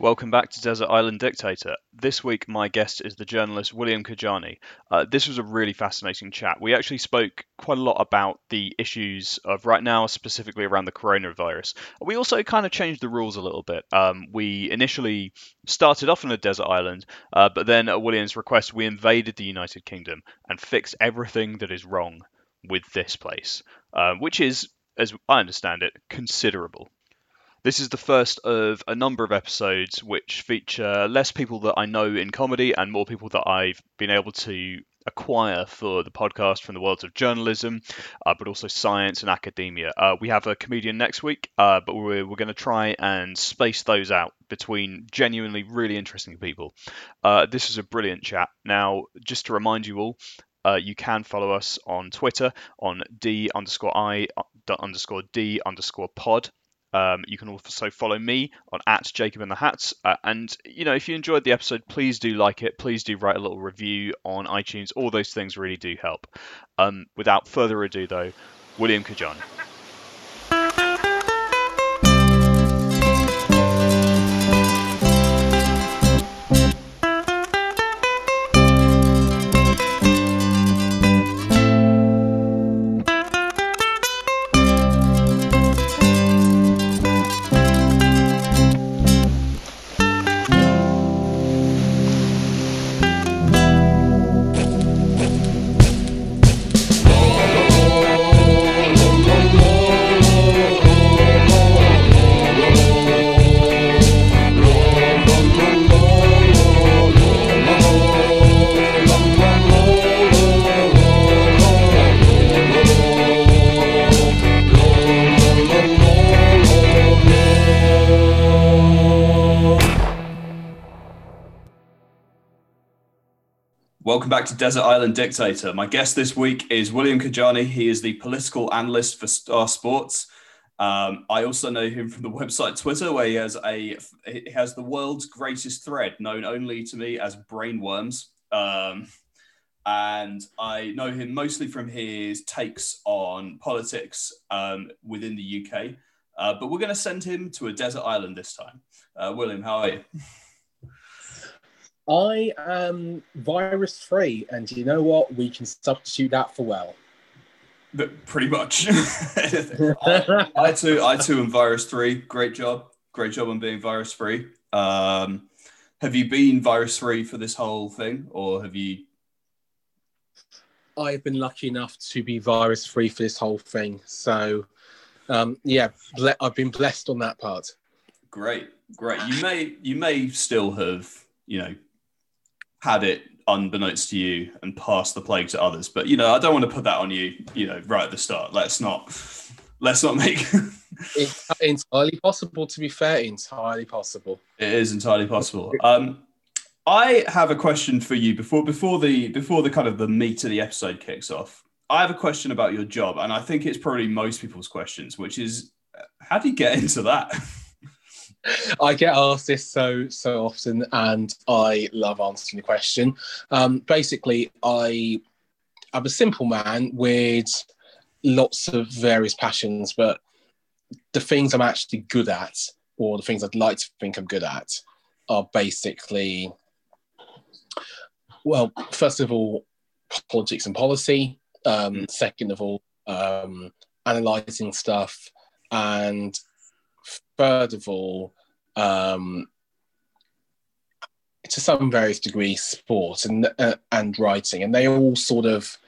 Welcome back to Desert Island Dictator. This week, my guest is the journalist William Kedjanyi. Uh, this was a really fascinating chat. We actually spoke quite a lot about the issues of right now, specifically around the coronavirus. We also kind of changed the rules a little bit. Um, we initially started off on a desert island, uh, but then at William's request, we invaded the United Kingdom and fixed everything that is wrong with this place, uh, which is, as I understand it, considerable. This is the first of a number of episodes which feature less people that I know in comedy and more people that I've been able to acquire for the podcast from the worlds of journalism, uh, but also science and academia. Uh, we have a comedian next week, uh, but we're, we're going to try and space those out between genuinely really interesting people. Uh, this is a brilliant chat. Now, just to remind you all, uh, you can follow us on Twitter on d underscore i uh, underscore d underscore pod. Um, you can also follow me on at Jacob in the Hats. Uh, and, you know, if you enjoyed the episode, please do like it. Please do write a little review on iTunes. All those things really do help. Um, without further ado, though, William Kedjanyi. Welcome back to Desert Island Dictator. My guest this week is William Kedjanyi. He is the political analyst for Star Sports. Um, I also know him from the website Twitter, where he has a he has the world's greatest thread, known only to me as Brainworms. Um, and I know him mostly from his takes on politics um, within the UK. Uh, but we're going to send him to a desert island this time. Uh, William, how are you? I am virus free, and you know what? We can substitute that for well. But pretty much. I, I, too, I too am virus free. Great job, great job on being virus free. Um, have you been virus free for this whole thing, or have you? I've been lucky enough to be virus free for this whole thing. So, um, yeah, I've been blessed on that part. Great, great. You may, you may still have, you know, had it unbeknownst to you and passed the plague to others. But you know, I don't want to put that on you. You know, right at the start. Let's not. Let's not make. it's entirely possible. To be fair, entirely possible. It is entirely possible. Um, I have a question for you before before the before the kind of the meat of the episode kicks off. I have a question about your job, and I think it's probably most people's questions, which is, how do you get into that? I get asked this so so often, and I love answering the question. Um, basically, I I'm a simple man with lots of various passions, but the things I'm actually good at, or the things I'd like to think I'm good at, are basically well, first of all, politics and policy. Um, mm. second of all, um, analyzing stuff, and third of all, um, to some various degree, sport and uh, and writing, and they all sort of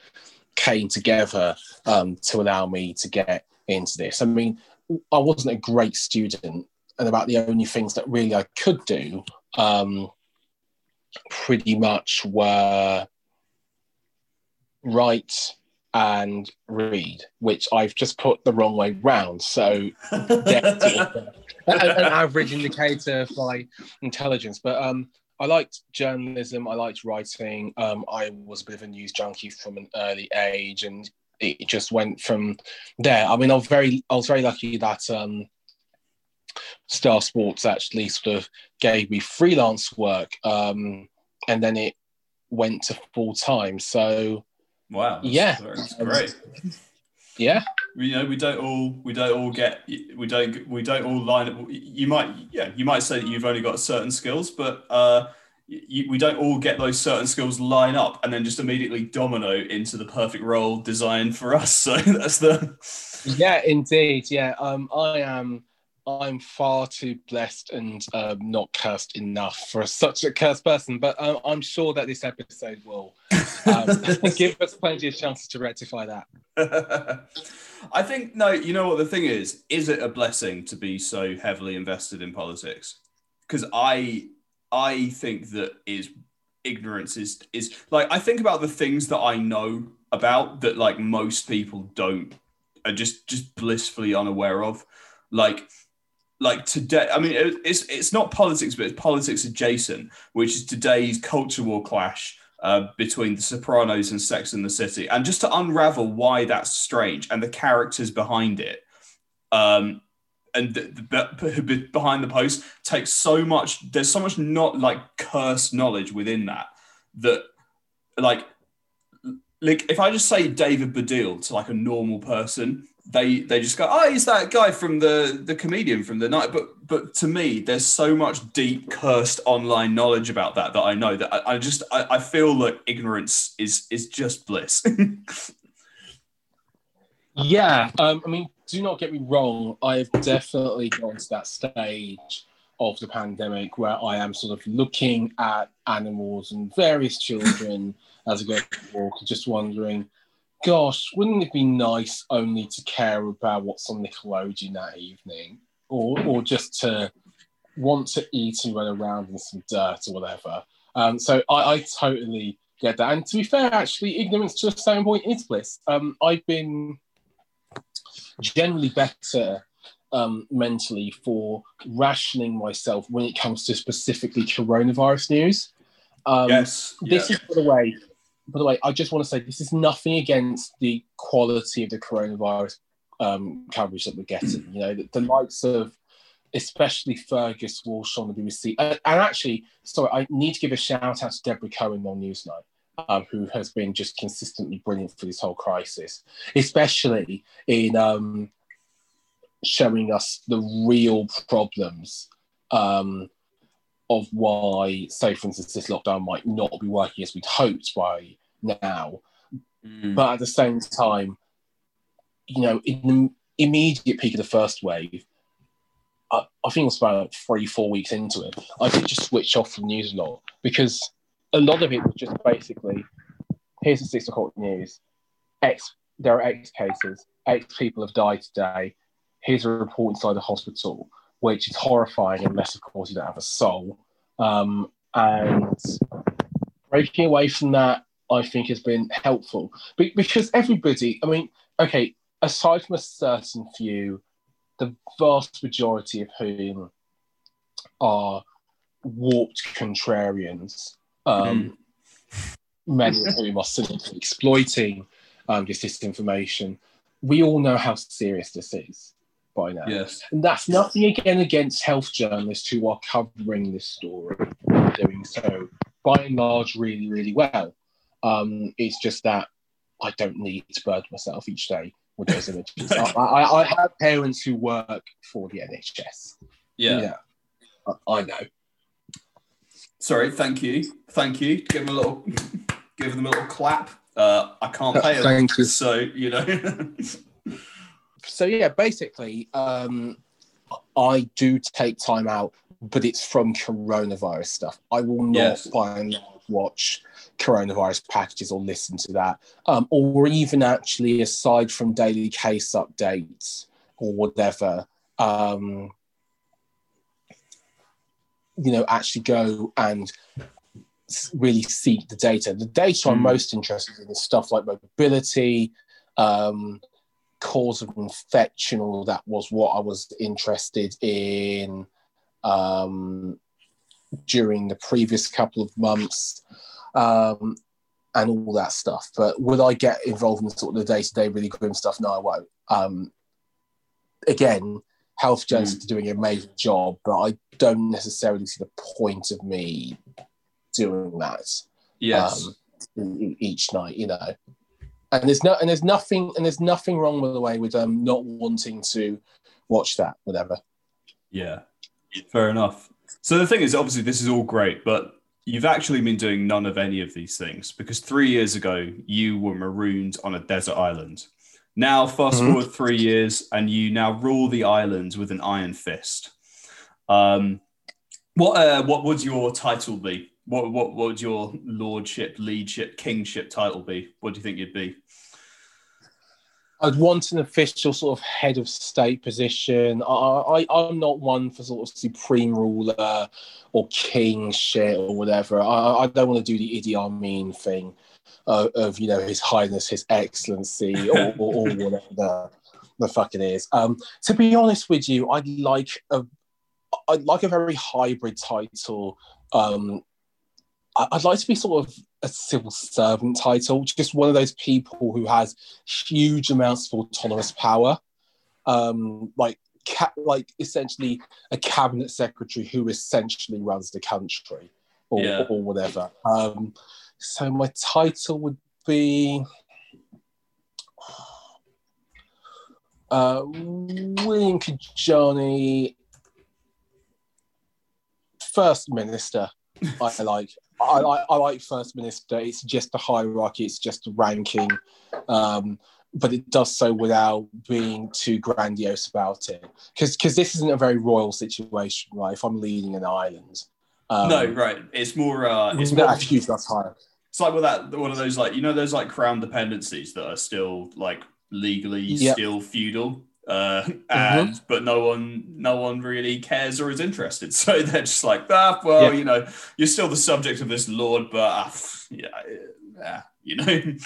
came together um, to allow me to get into this. I mean, I wasn't a great student, and about the only things that really I could do, um, pretty much were write and read, which I've just put the wrong way round. So an, average indicator of my intelligence. But um, I liked journalism. I liked writing. Um, I was a bit of a news junkie from an early age, and it just went from there. I mean, I was very, I was very lucky that um, Star Sports actually sort of gave me freelance work, um, and then it went to full time. So Wow. Yeah. Great. Yeah. You know we don't all we don't all get we don't we don't all line up. You might yeah you might say that you've only got certain skills but uh you, we don't all get those certain skills line up and then just immediately domino into the perfect role designed for us. So that's the yeah indeed. Yeah um i am i'm far too blessed and um, not cursed enough for such a cursed person but um, i'm sure that this episode will um, give us plenty of chances to rectify that I think no. You know what the thing is? Is it a blessing to be so heavily invested in politics? Because I I think that is ignorance is is like I think about the things that I know about that like most people don't are just just blissfully unaware of. Like like today i mean it's it's not politics but it's politics adjacent which is today's culture war clash uh, between The Sopranos and Sex and the City, and just to unravel why that's strange and the characters behind it, um, and the, the, behind the post takes so much. There's so much not like cursed knowledge within that that like like if I just say David Baddiel to like a normal person, they they just go, oh, he's that guy from the the comedian from the night. But but to me, there's so much deep cursed online knowledge about that that I know that I, I just I, I feel like ignorance is is just bliss. yeah, um, I mean, do not get me wrong. I've definitely gone to that stage of the pandemic where I am sort of looking at animals and various children as I go for walk, just wondering gosh, wouldn't it be nice only to care about what's on Nickelodeon that evening, or or just to want to eat and run around in some dirt or whatever? Um, so I, I totally get that. And to be fair, actually, ignorance to a certain point is bliss. Um, I've been generally better um, mentally for rationing myself when it comes to specifically coronavirus news. Um, yes. This yeah. is, by the way, by the way, I just want to say this is nothing against the quality of the coronavirus um, coverage that we're getting. You know, the, the likes of especially Fergus Walsh on the BBC. Uh, and actually, sorry, I need to give a shout out to Deborah Cohen on Newsnight, um, who has been just consistently brilliant for this whole crisis, especially in um, showing us the real problems um, of why, say, for instance, this lockdown might not be working as we'd hoped by now. Mm. But at the same time, you know, in the immediate peak of the first wave, I, I think it was about three, four weeks into it, I did just switch off from news a lot because a lot of it was just basically here's the six o'clock news. X, there are X cases. X people have died today. Here's a report inside the hospital which is horrifying unless, of course, you don't have a soul. Um, and breaking away from that, I think, has been helpful Be- because everybody, I mean, okay, aside from a certain few, the vast majority of whom are warped contrarians, um, mm. many of whom are simply exploiting um, this disinformation. We all know how serious this is by now. Yes. And that's nothing again against health journalists who are covering this story, doing so by and large really, really well. Um, it's just that I don't need to burden myself each day with those images. I, I, I, have parents who work for the NHS. Yeah. Yeah. I, I know. Sorry, thank you. Thank you. Give them a little give them a little clap. Uh, I can't pay them. Thank you. So, you know. So yeah, basically, um, I do take time out, but it's from coronavirus stuff. I will not yes. by and large watch coronavirus packages or listen to that, um, or even actually aside from daily case updates or whatever. Um, you know, actually go and really seek the data. The data mm. I'm hmm. most interested in is stuff like mobility, um, cause of infection, or that was what I was interested in um, during the previous couple of months, um, and all that stuff. But would I get involved in sort of the day to day really grim stuff? No, I won't. Um, again, Health Jones mm. are doing an amazing job, but I don't necessarily see the point of me doing that. Yes. Um, each night, you know. And there's no and there's nothing and there's nothing wrong with the way with um not wanting to watch that whatever Yeah, fair enough. So the thing is, obviously, this is all great, but you've actually been doing none of any of these things because three years ago you were marooned on a desert island. Now, fast Mhm. forward three years, and you now rule the island with an iron fist. Um, what uh, what would your title be? What what what would your lordship, leadship, kingship title be? What do you think you'd be? I'd want an official sort of head of state position. I, I, I'm not one for sort of supreme ruler or king shit or whatever. I, I don't want to do the Idi Amin thing uh, of, you know, His Highness, His Excellency, or, or, or whatever the, the fuck it is. Um, to be honest with you, I'd like a, I'd like a very hybrid title. Um, I'd like to be sort of a civil servant title, just one of those people who has huge amounts of autonomous power, um, like ca- like essentially a cabinet secretary who essentially runs the country or, Yeah. or whatever. Um, so my title would be uh, William Kedjanyi, First Minister. I like. I like. I like First Minister. It's just a hierarchy. It's just a ranking, um, but it does so without being too grandiose about it. Because because this isn't a very royal situation, right? If I'm leading an island, um, no, right. It's more. Uh, it's more. not a huge that's higher. It's like with that one of those like you know those like crown dependencies that are still like legally Yep. still feudal, uh, and but no one no one really cares or is interested. So they're just like ah well Yeah. you know you're still the subject of this lord, but pff, yeah, yeah you know.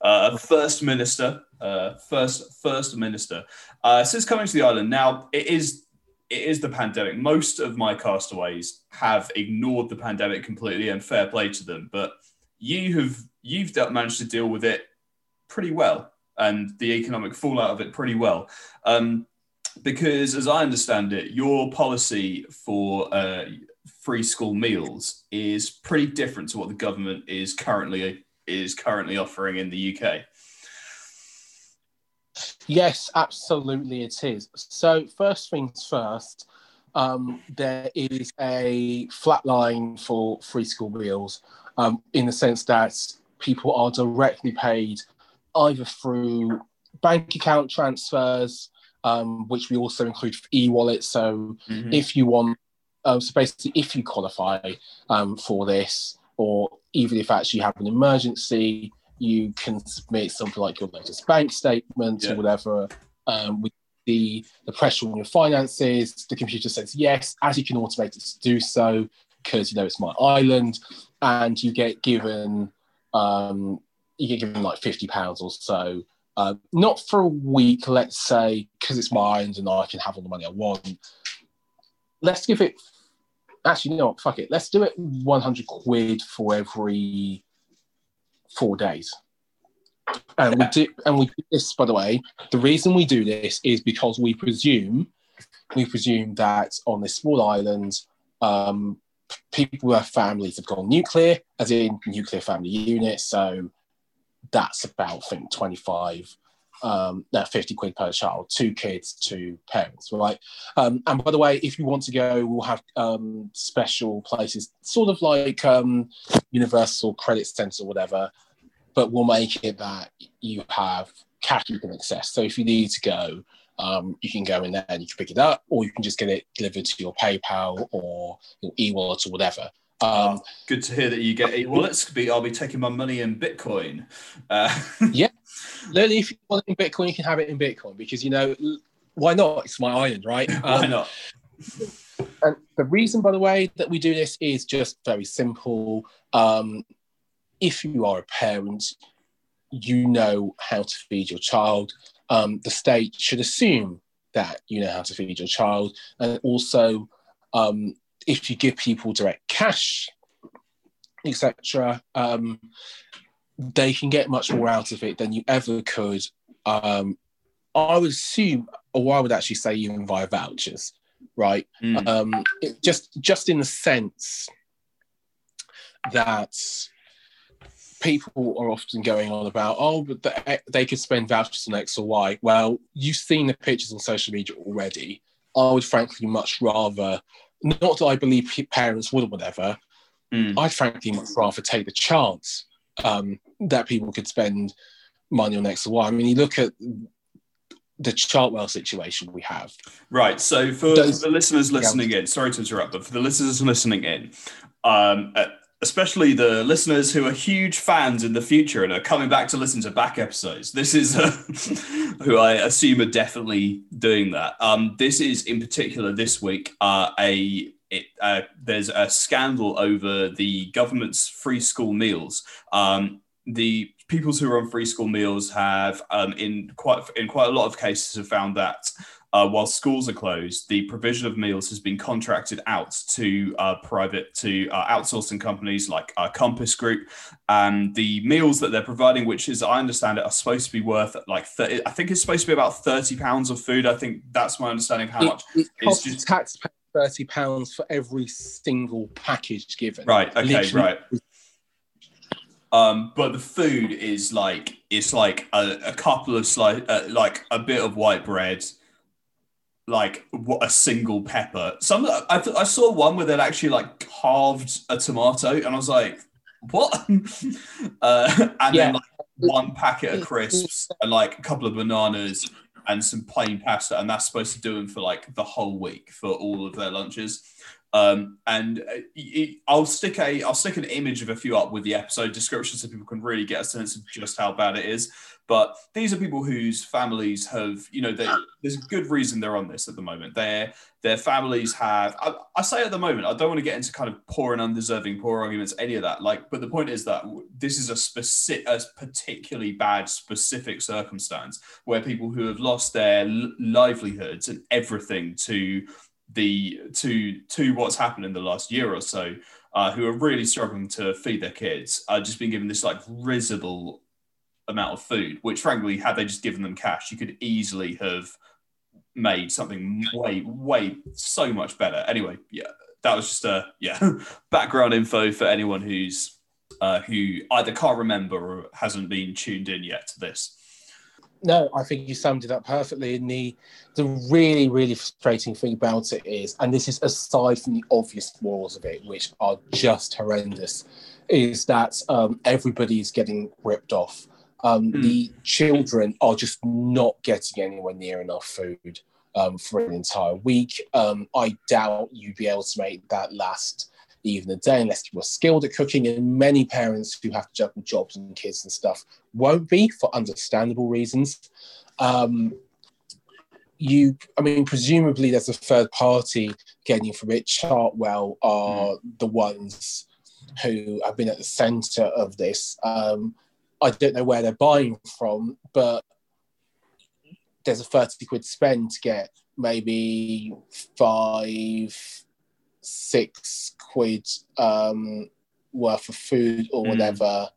Uh, first minister, uh, first first minister. Uh, since coming to the island, now it is it is the pandemic. Most of my castaways have ignored the pandemic completely, and fair play to them. But you have you've managed to deal with it pretty well, and the economic fallout of it pretty well. Um, because, as I understand it, your policy for uh, free school meals is pretty different to what the government is currently is currently offering in the UK. Yes, absolutely, it is. So, first things first, um, there is a flat line for free school meals um, in the sense that people are directly paid either through bank account transfers, um, which we also include for e wallet. So, if you want, uh, so basically, if you qualify um, for this, or even if actually you have an emergency, you can submit something like your latest bank statement Yeah. or whatever. Um, with the the pressure on your finances, the computer says yes, as you can automate it to do so because you know it's my island, and you get given um, you can give given like fifty pounds or so. Uh, not for a week, let's say, because it's mine and I can have all the money I want. Let's give it. Actually, what? Fuck it. Let's do it 100 quid for every four days. And we do, and we do this, by the way. The reason we do this is because we presume, we presume that on this small island, um, people have families have gone nuclear, as in nuclear family units. So that's about, I think, 25, um, no, 50 quid per child, two kids, two parents, right? Um, and by the way, if you want to go, we'll have um, special places, sort of like um, Universal Credit Centre or whatever, but we'll make it that you have cash you can access. So if you need to go, um, you can go in there and you can pick it up, or you can just get it delivered to your PayPal or your e-wallet or whatever. Um, Good to hear that you get e-wallets. Be I'll be taking my money in Bitcoin. Uh, yeah, literally, if you want it in Bitcoin, you can have it in Bitcoin because you know why not? It's my island, right? why Um, not? And the reason, by the way, that we do this is just very simple. Um, if you are a parent, you know how to feed your child. Um, the state should assume that you know how to feed your child. And also, um, if you give people direct cash, etc., um, they can get much more out of it than you ever could. Um, I would assume, or I would actually say, even via vouchers, right? Mm. um, it just just in the sense that people are often going on about, oh, but the, they could spend vouchers on X or Y. Well, you've seen the pictures on social media already. I would frankly much rather, not that I believe parents would or whatever, Mm. I'd frankly much rather take the chance um, that people could spend money on X or Y. I mean, you look at the Chartwell situation we have. Right. So for Does- the listeners listening in, sorry to interrupt, but for the listeners listening in, um, uh, especially the listeners who are huge fans in the future and are coming back to listen to back episodes, this is uh, who I assume are definitely doing that. Um, this is in particular this week uh, a. It, uh, there's a scandal over the government's free school meals. Um, the peoples who are on free school meals have, um, in quite in quite a lot of cases, have found that uh, while schools are closed, the provision of meals has been contracted out to uh, private to uh, outsourcing companies like uh, Compass Group, and the meals that they're providing, which is I understand it, are supposed to be worth like 30, I think it's supposed to be about thirty pounds of food. I think that's my understanding of how It, much. it costs just- taxpayers thirty pounds for every single package given. Right. Okay. Literally. Right. Um, but the food is like it's like a, a couple of slice, uh, like a bit of white bread, like what a single pepper. Some I, th- I saw one where they'd actually like carved a tomato, and I was like, what? uh, and Yeah. then like one packet of crisps and like a couple of bananas and some plain pasta, and that's supposed to do them for like the whole week for all of their lunches. Um, and uh, y- y- I'll stick a I'll stick an image of a few up with the episode description so people can really get a sense of just how bad it is. But these are people whose families have, you know, they, there's a good reason they're on this at the moment. Their their families have. I, I say at the moment, I don't want to get into kind of poor and undeserving poor arguments, any of that. Like, but the point is that this is a specific, a particularly bad specific circumstance where people who have lost their livelihoods and everything to the to to what's happened in the last year or so, uh, who are really struggling to feed their kids, are just being given this like risible amount of food. Which, frankly, had they just given them cash, you could easily have made something way way so much better. Anyway, yeah, that was just a yeah background info for anyone who's uh, who either can't remember or hasn't been tuned in yet to this. No, I think you summed it up perfectly. And the the really, really frustrating thing about it is, and this is aside from the obvious flaws of it, which are just horrendous, is that um, everybody's getting ripped off. Um, Hmm. The children are just not getting anywhere near enough food um, for an entire week. Um, I doubt you'd be able to make that last even a day unless you are skilled at cooking. And many parents who have to juggle jobs and kids and stuff won't be for understandable reasons. Um, you, I mean, presumably there's a third party getting from it. Chartwell are the ones who have been at the centre of this. Um, I don't know where they're buying from, but there's a 30 quid spend to get maybe five, six quid um, worth of food or Mm. whatever.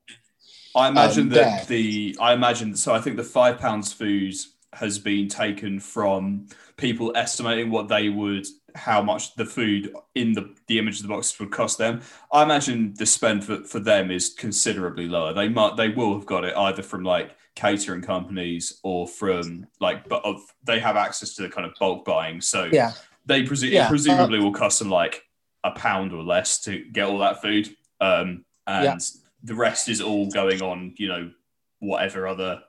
I imagine um, that there. the I imagine so. I think the five pounds food has been taken from people estimating what they would how much the food in the the image of the box would cost them. I imagine the spend for, for them is considerably lower. They might they will have got it either from like catering companies or from like but of they have access to the kind of bulk buying. So Yeah. They presu- Yeah, it presumably will cost them like a pound or less to get all that food. Um, and Yeah. the rest is all going on, you know, whatever other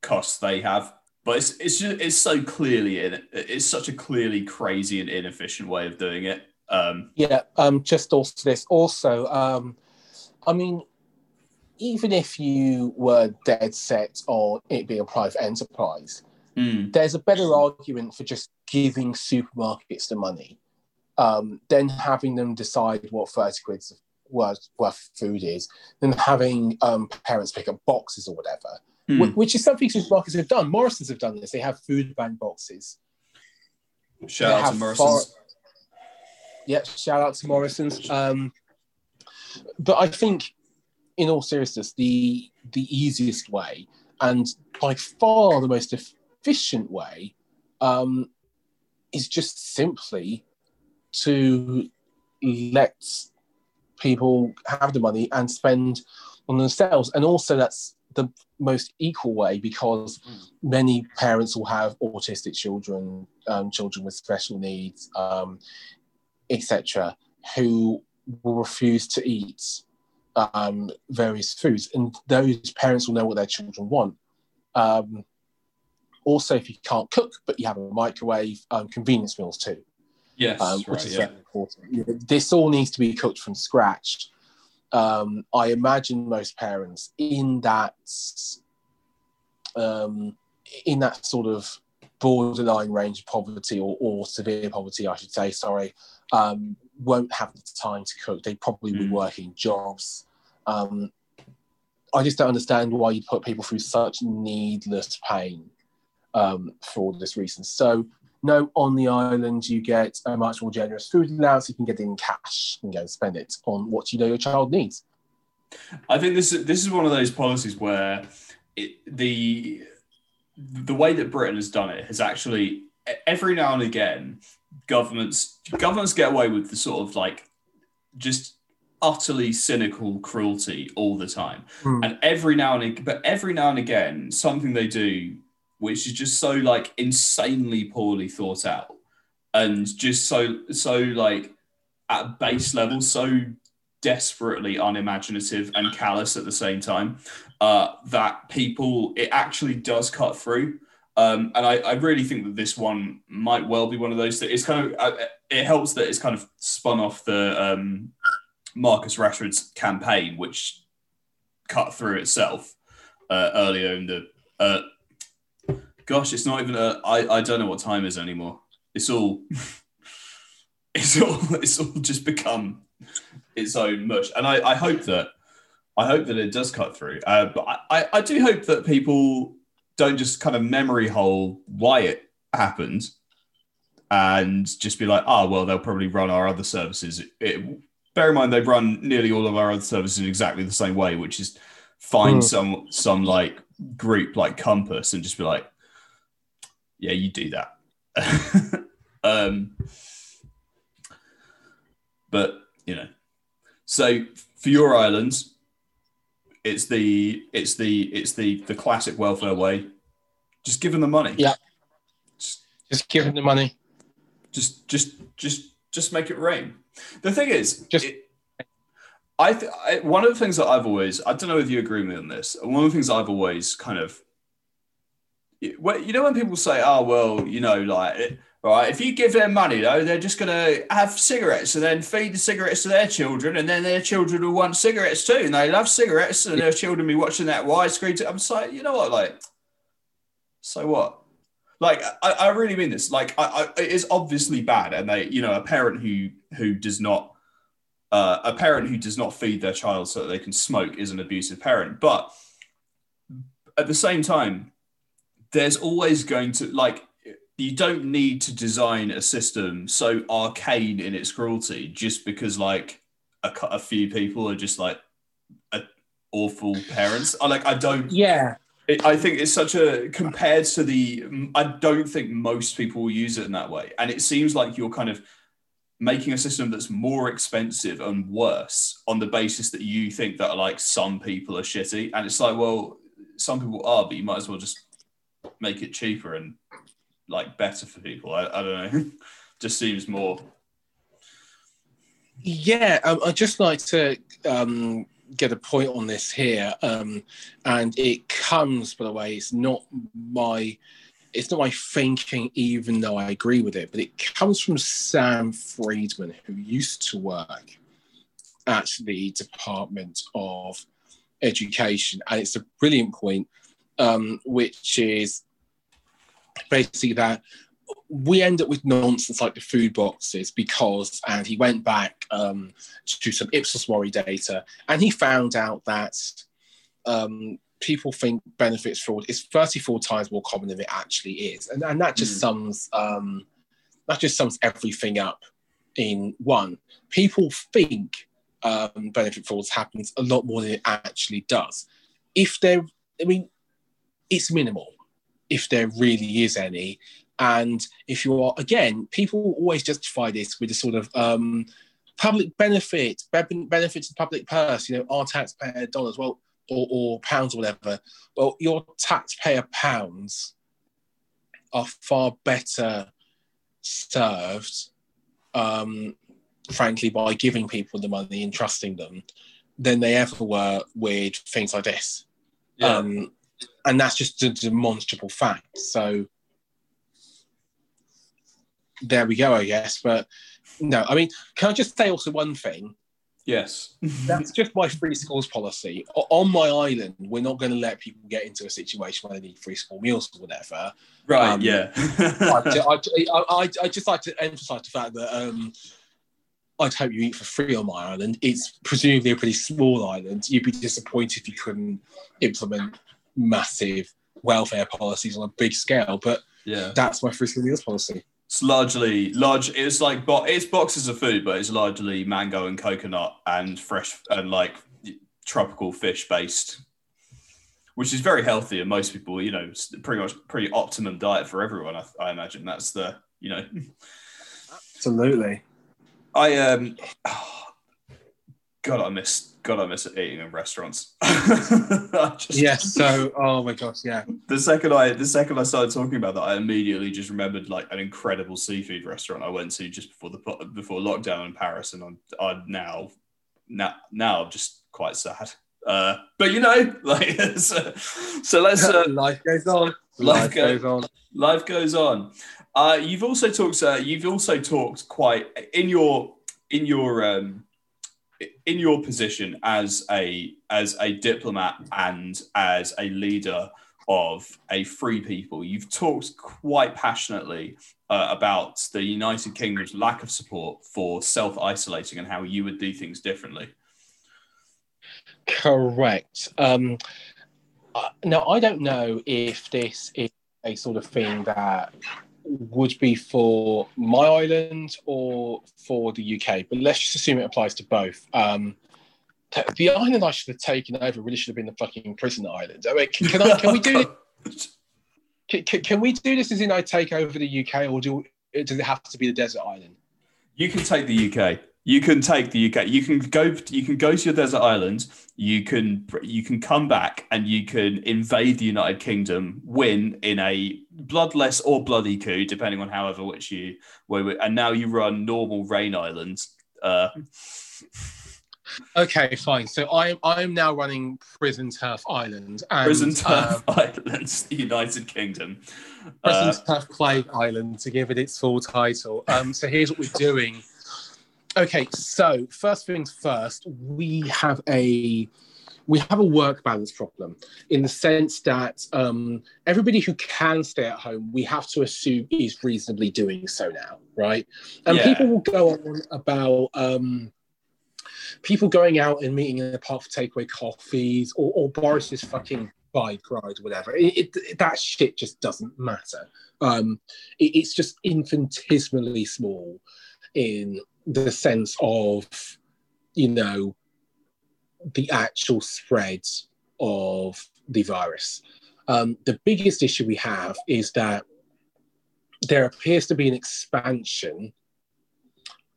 costs they have. But it's it's just, it's so clearly in it's such a clearly crazy and inefficient way of doing it. Um, Yeah, um, just also this. Also, um, I mean, even if you were dead set on it being a private enterprise, mm, there's a better argument for just giving supermarkets the money um, than having them decide what 30 quid's worth, worth food is, than having um, parents pick up boxes or whatever, mm. wh- which is something supermarkets have done. Morrison's have done this. They have food bank boxes. shout they out to Morrison's. Yeah, shout out to Morrison's. Um, but I think, in all seriousness, the the easiest way and by far the most efficient way um, is just simply to let people have the money and spend on themselves, and also that's the most equal way because many parents will have autistic children, um, children with special needs, um, etc., who will refuse to eat um, various foods, and those parents will know what their children want. Um, also, if you can't cook but you have a microwave, um, convenience meals too, Yes, um, which right, is yeah. very important. You know, This all needs to be cooked from scratch. Um, I imagine most parents in that um, in that sort of borderline range of poverty or, or severe poverty, I should say, sorry, um, won't have the time to cook. They probably be Mm. working jobs. Um, I just don't understand why you put people through such needless pain um, for all this reason. So, no, on the island, you get a much more generous food allowance. You can get it in cash and go spend it on what you know your child needs. I think this is this is one of those policies where it, the the way that Britain has done it has actually every now and again governments governments get away with the sort of like just utterly cynical cruelty all the time Hmm. and every now and but every now and again something they do which is just so like insanely poorly thought out and just so so like at base level so desperately unimaginative and callous at the same time uh, that people it actually does cut through. Um, and I, I really think that this one might well be one of those that it's kind of uh, it helps that it's kind of spun off the um, Marcus Rashford's campaign which cut through itself uh, earlier in the uh, gosh it's not even a, I, I don't know what time is anymore. It's all it's all it's all just become its own mush. And I, I hope that I hope that it does cut through. Uh, but I, I, do hope that people don't just kind of memory hole why it happened and just be like oh well they'll probably run our other services. It, bear in mind they run nearly all of our other services in exactly the same way which is find Hmm. some some like group like compass and just be like yeah you do that um but you know so for your islands it's the it's the it's the the classic welfare way just give them the money Yeah. just Just give them the money. just just just just make it rain the thing is Just- it, I, th- I one of the things that i've always i don't know if you agree with me on this one of the things i've always kind of you know when people say oh well you know like right if you give them money though they're just going to have cigarettes and then feed the cigarettes to their children and then their children will want cigarettes too and they love cigarettes and their children be watching that widescreen i'm like you know what like so what? Like I, I really mean this like I, I, it is obviously bad and they you know a parent who who does not uh, a parent who does not feed their child so that they can smoke is an abusive parent but at the same time there's always going to like you don't need to design a system so arcane in its cruelty just because like a, a few people are just like a, awful parents I like i don't Yeah. it, I think it's such a compared to the. I don't think most people will use it in that way, and it seems like you're kind of making a system that's more expensive and worse on the basis that you think that like some people are shitty, and it's like, well, some people are, but you might as well just make it cheaper and like better for people. I, I don't know. just seems more. Yeah, um, I'd just like to um, get a point on this here, um, and it comes, by the way, it's not my, it's not my thinking, even though I agree with it, but it comes from Sam Freedman, who used to work at the Department of Education, and it's a brilliant point, um, which is basically that we end up with nonsense like the food boxes because, and he went back um, to some Ipsos Mori data, and he found out that um, people think benefits fraud is 34 times more common than it actually is, and, and that just Mm. sums um, that just sums everything up in one. People think um, benefit fraud happens a lot more than it actually does. If there, I mean, it's minimal. If there really is any, and if you are again, people always justify this with a sort of um, public benefit, be- benefits to the public purse, you know, our taxpayer dollars, well, or, or pounds or whatever. Well, your taxpayer pounds are far better served, um, frankly, by giving people the money and trusting them than they ever were with things like this. Yeah. Um, and that's just a demonstrable fact. So there we go, I guess. But no, I mean, can I just say also one thing? yes. That's just my free schools policy. On my island, we're not going to let people get into a situation where they need free school meals or whatever. right. Um, yeah. I, I, I, I just like to emphasise the fact that um, I'd hope you eat for free on my island. It's presumably a pretty small island. You'd be disappointed if you couldn't implement massive welfare policies on a big scale, but yeah. that's my free school meals policy. It's largely large. It's like bo- it's boxes of food, but it's largely mango and coconut and fresh and like tropical fish based, which is very healthy. And most people, you know, it's pretty much pretty optimum diet for everyone. I, I imagine that's the you know. Absolutely. I um, God, I miss God, I miss eating in restaurants. Just- Yes. So, oh my gosh, yeah. the second I the second I started talking about that, I immediately just remembered like an incredible seafood restaurant I went to just before the before lockdown in Paris, and I'm, I'm now now now I'm just quite sad. Uh, but you know, like so, so let's uh, life goes on. Life Life goes- goes on. life goes on. Uh, you've also talked. Uh, you've also talked quite in your in your um, in your position as a as a diplomat and as a leader of a free people. You've talked quite passionately uh, about the United Kingdom's lack of support for self isolating and how you would do things differently. Correct. Um, uh, now, I don't know if this is a sort of thing that would be for my island or for the UK, but let's just assume it applies to both. Um, th- the island I should have taken over really should have been the fucking prison island. I mean, can, can, I, can we do this? Can, can, can we do this as in I take over the UK, or do does it have to be the desert island? You can take the UK. You can take the UK. You can go. You can go to your desert island. You can. You can come back and you can invade the United Kingdom, win in a bloodless or bloody coup, depending on however which you. Where and now you run normal Rain Island. Uh, Okay, fine. So I'm I'm now running Prison Turf Island and Prison um, Turf Islands, the United Kingdom. Prison Uh, Turf Plague Island to give it its full title. Um, so here's what we're doing. Okay, so first things first, we have a we have a work balance problem in the sense that um, everybody who can stay at home, we have to assume is reasonably doing so now, right? And Yeah. people will go on about um, people going out and meeting in the park for takeaway coffees or, or Boris's fucking bike ride or whatever. It, it, that shit just doesn't matter. Um, it- it's just infinitesimally small in the sense of, you know, the actual spread of the virus. Um, the biggest issue we have is that there appears to be an expansion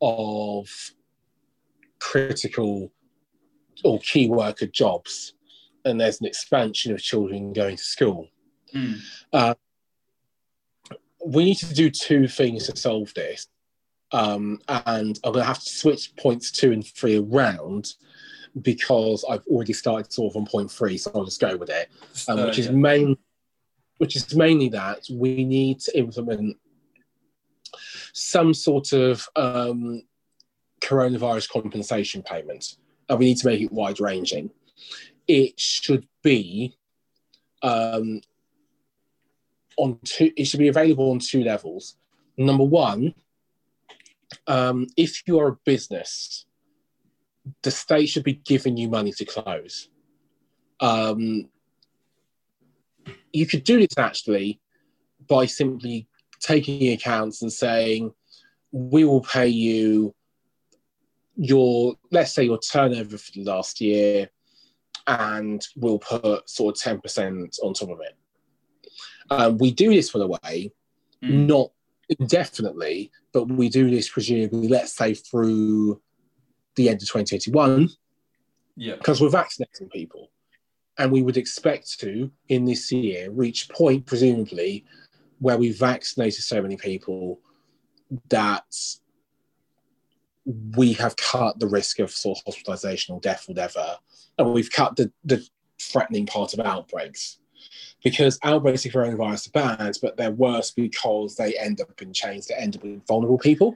of critical or key worker jobs, and there's an expansion of children going to school. mm, we need to do two things to solve this. Um, and I'm going to have to switch points two and three around because I've already started sort of on point three, so I'll just go with it. Um, which is yeah. main, which is mainly that we need to implement some sort of um, coronavirus compensation payment, and we need to make it wide ranging. It should be um, on two. It should be available on two levels. Number one, um, if you are a business, the state should be giving you money to close. Um, you could do this actually by simply taking accounts and saying, we will pay you your, let's say, your turnover for the last year, and we'll put sort of 10% on top of it. Um, we do this, by the way, Mm. not indefinitely, but we do this presumably, let's say, through the end of 2021 Yeah. because we're vaccinating people. And we would expect to, in this year, reach point, presumably, where we vaccinated so many people that we have cut the risk of sort of hospitalization or death, or whatever. And we've cut the, the threatening part of outbreaks. Because outbreaks of coronavirus are bad, but they're worse because they end up in chains they end up with vulnerable people.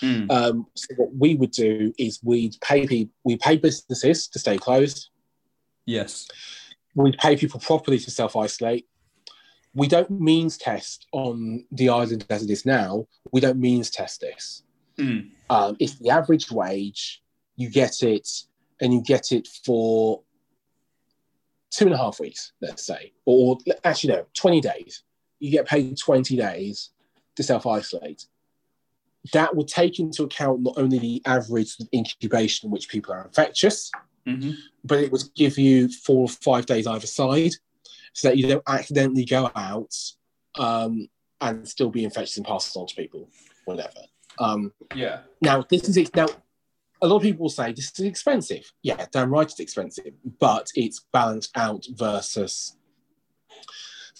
Mm. Um, so what we would do is we'd pay people, we pay businesses to stay closed. Yes. We'd pay people properly to self isolate. We don't means test on the island as it is now. We don't means test this. Mm. Um, it's the average wage. You get it, and you get it for two and a half weeks, let's say, or actually no, twenty days. You get paid twenty days to self isolate. That would take into account not only the average incubation in which people are infectious, hmm but it would give you four or five days either side so that you don't accidentally go out um, and still be infectious and pass it on to people, whatever. Um, Yeah. now, this is now. A lot of people say this is expensive. Yeah, damn right, it's expensive, but it's balanced out versus.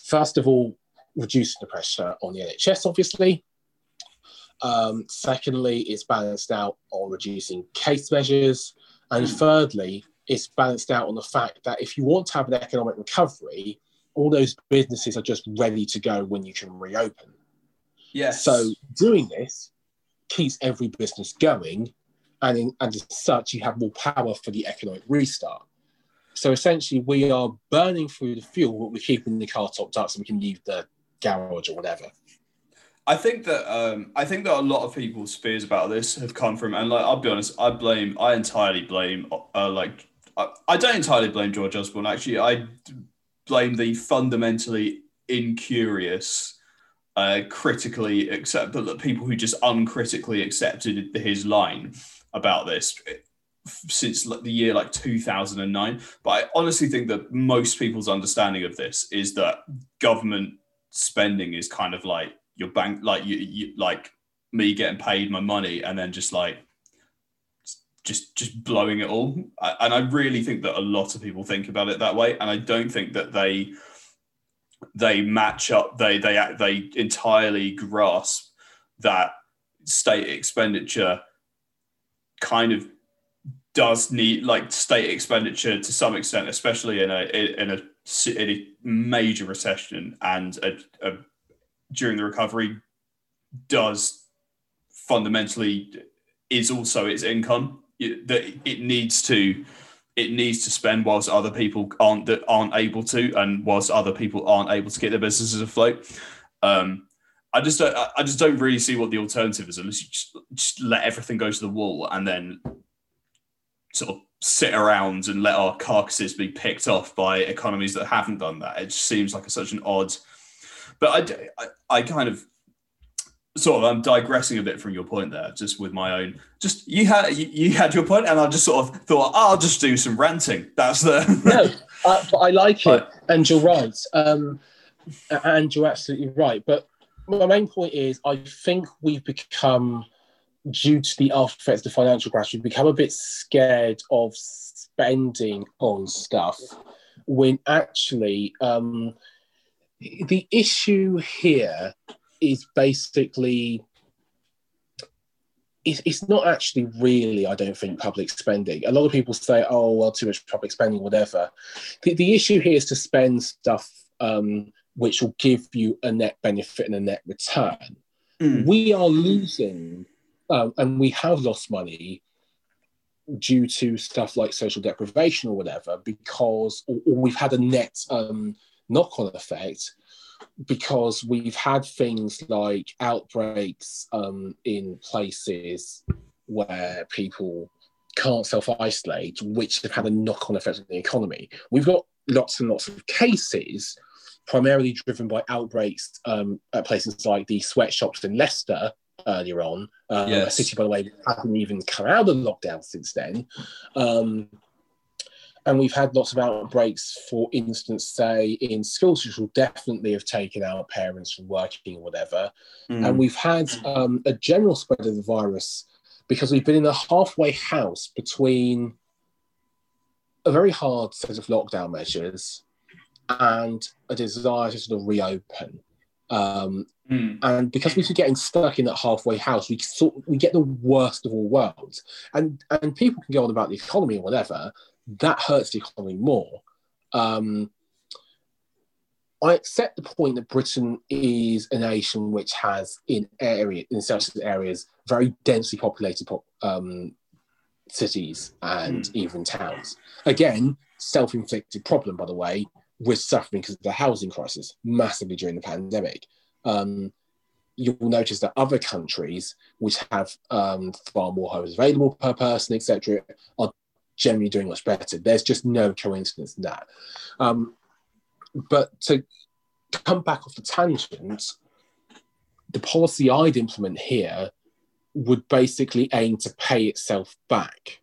First of all, reducing the pressure on the NHS, obviously. Um, secondly, it's balanced out on reducing case measures, and thirdly, it's balanced out on the fact that if you want to have an economic recovery, all those businesses are just ready to go when you can reopen. Yes. So doing this keeps every business going, and in, and as such, you have more power for the economic restart. So essentially, we are burning through the fuel, but we're keeping the car topped up so we can leave the garage or whatever. I think that um, I think that a lot of people's fears about this have come from, and like I'll be honest, I blame, I entirely blame, uh, like I, I don't entirely blame George Osborne. Actually, I blame the fundamentally incurious, uh, critically accept the people who just uncritically accepted his line about this since the year like 2009. But I honestly think that most people's understanding of this is that government spending is kind of like your bank like you, you like me getting paid my money and then just like just just blowing it all and i really think that a lot of people think about it that way and i don't think that they they match up they they they entirely grasp that state expenditure kind of does need like state expenditure to some extent especially in a in a, in a major recession and a, a during the recovery does fundamentally is also its income. That it needs to it needs to spend whilst other people aren't that aren't able to and whilst other people aren't able to get their businesses afloat. Um i just don't i just don't really see what the alternative is unless you just, just let everything go to the wall and then sort of sit around and let our carcasses be picked off by economies that haven't done that it just seems like a, such an odd but I, I, I kind of sort of I'm digressing a bit from your point there, just with my own. Just you had you, you had your point, and I just sort of thought oh, I'll just do some ranting. That's the no, I, but I like it, Right. and you're right, um, and you're absolutely right. But my main point is, I think we've become, due to the after effects of the financial crash, we've become a bit scared of spending on stuff, when actually um, the issue here is basically it's, not actually really, I don't think, public spending. A lot of people say, oh, well, too much public spending, whatever. The, the issue here is to spend stuff um, which will give you a net benefit and a net return. Mm. We are losing, um, and we have lost money due to stuff like social deprivation or whatever, because, or, or we've had a net um, knock on effect because we've had things like outbreaks um, in places where people can't self isolate, which have had a knock on effect on the economy. We've got lots and lots of cases, primarily driven by outbreaks um, at places like the sweatshops in Leicester earlier on. Um, A city, by the way, that hasn't even come out of lockdown since then. Um, and we've had lots of outbreaks, for instance, say in schools, which will definitely have taken out parents from working or whatever. Mm. And we've had um, a general spread of the virus because we've been in a halfway house between a very hard set of lockdown measures and a desire to sort of reopen. Um, Mm. and because we keep getting stuck in that halfway house, we sort we get the worst of all worlds. And and people can go on about the economy or whatever. That hurts the economy more. Um, I accept the point that Britain is a nation which has in area in certain areas very densely populated pop, um, cities and even towns. Again, self-inflicted problem, by the way. We're suffering because of the housing crisis massively during the pandemic. Um, you'll notice that other countries which have um, far more homes available per person, etc., are generally doing much better. There's just no coincidence in that. Um, but to come back off the tangent, the policy I'd implement here would basically aim to pay itself back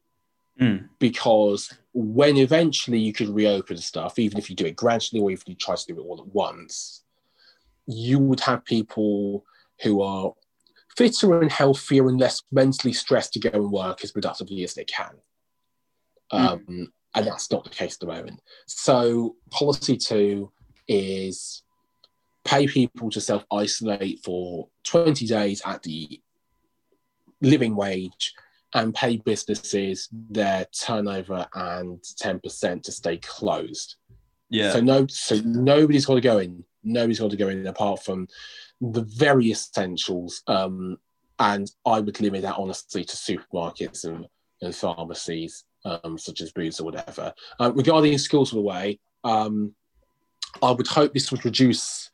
Mm. because when eventually you could reopen stuff, even if you do it gradually or even if you try to do it all at once, you would have people who are fitter and healthier and less mentally stressed to go and work as productively as they can. Um, And that's not the case at the moment. So, policy two is pay people to self isolate for 20 days at the living wage and pay businesses their turnover and 10% to stay closed. Yeah. So no, so nobody's got to go in. Nobody's got to go in apart from the very essentials. Um, and I would limit that honestly to supermarkets and, and pharmacies, um, such as Boots or whatever. Uh, regarding schools of the way, um, I would hope this would reduce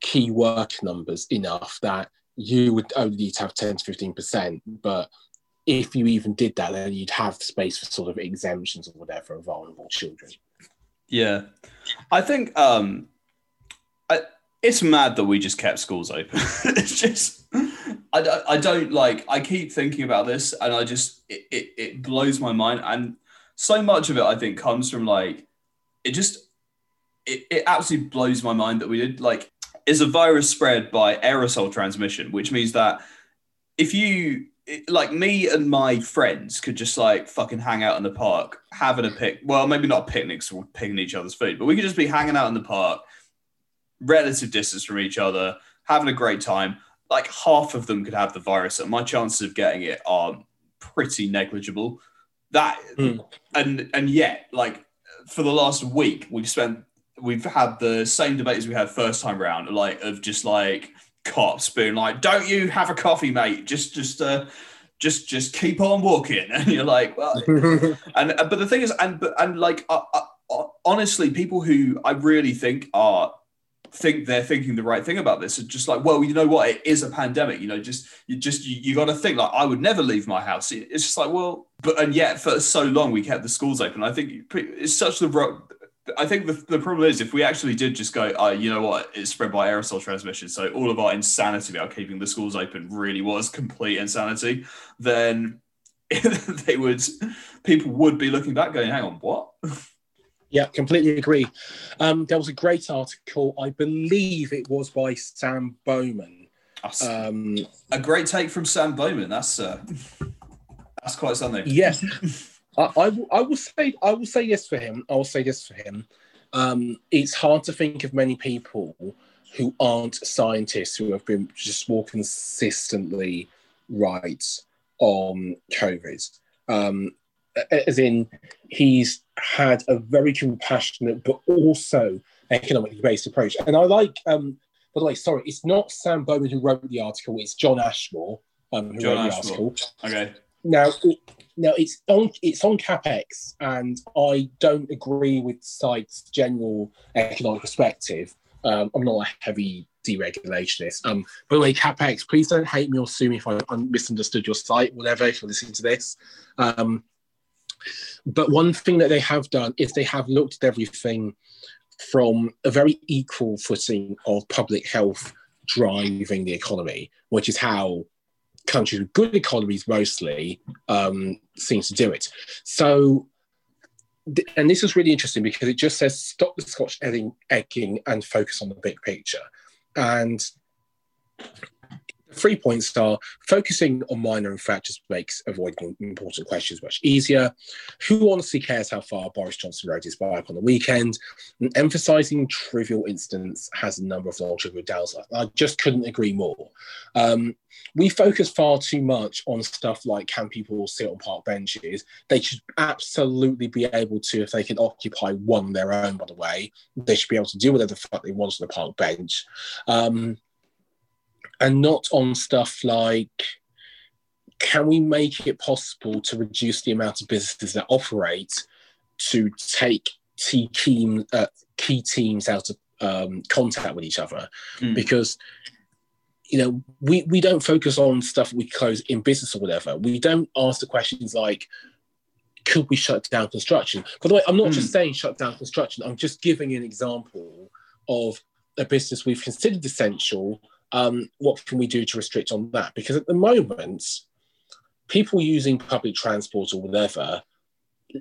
key work numbers enough that you would only need to have 10 to 15%. But if you even did that, then you'd have space for sort of exemptions or whatever of vulnerable children. Yeah, I think um, I, it's mad that we just kept schools open. it's just I, don't- I don't like. I keep thinking about this, and I just it, it, it blows my mind. And so much of it, I think, comes from like it just it, it absolutely blows my mind that we did like is a virus spread by aerosol transmission, which means that if you it- like me and my friends could just like fucking hang out in the park, having a pic. Well, maybe not picnics or picking each other's food, but we could just be hanging out in the park, relative distance from each other, having a great time. Like half of them could have the virus, and my chances of getting it are pretty negligible. That Hmm. and and yet, like for the last week, we've spent we've had the same debate as we had first time round, like of just like cops spoon like, "Don't you have a coffee, mate? Just just uh, just just keep on walking." And you're like, "Well," and uh, but the thing is, and but and like uh, uh, uh, honestly, people who I really think are think they're thinking the right thing about this are just like, well, you know what? It is a pandemic. You know, just you just you, you got to think like I would never leave my house. It's just like, well, but and yet for so long we kept the schools open. I think it's such the I think the, the problem is if we actually did just go, uh, you know what, it's spread by aerosol transmission. So all of our insanity about keeping the schools open really was complete insanity. Then they would, people would be looking back, going, "Hang on, what?" Yeah, completely agree. Um, there was a great article, I believe it was by Sam Bowman. Um, a great take from Sam Bowman. That's uh, that's quite something. yes, I, I, will, I will say I will say this for him. I will say this for him. Um, it's hard to think of many people who aren't scientists who have been just more consistently right on COVID. Um, as in, he's had a very compassionate but also economically based approach. And I like, um, by the way, sorry, it's not Sam Bowman who wrote the article, it's John Ashmore um, who John wrote the Ashmore. article. Okay. Now, now it's on it's on CapX, and I don't agree with Site's general economic perspective. Um, I'm not a heavy deregulationist. Um, by the way, CapX, please don't hate me or sue me if I, misunderstood your site, whatever. If you're listening to this, um, but one thing that they have done is they have looked at everything from a very equal footing of public health driving the economy, which is how countries with good economies mostly um, seem to do it. So, th- and this is really interesting because it just says stop the Scotch egging, egging and focus on the big picture. And three points are focusing on minor infractions makes avoiding important questions much easier. Who honestly cares how far Boris Johnson rode his bike on the weekend? And emphasizing trivial incidents has a number of long trivial downs. I just couldn't agree more. Um, we focus far too much on stuff like can people sit on park benches? They should absolutely be able to, if they can occupy one their own, by the way, they should be able to do whatever the fuck they want on the park bench. Um, and not on stuff like can we make it possible to reduce the amount of businesses that operate to take key, team, uh, key teams out of um, contact with each other? Mm. Because you know, we, we don't focus on stuff we close in business or whatever. We don't ask the questions like, could we shut down construction? By the way, I'm not mm. just saying shut down construction. I'm just giving an example of a business we've considered essential um, what can we do to restrict on that? Because at the moment, people using public transport or whatever,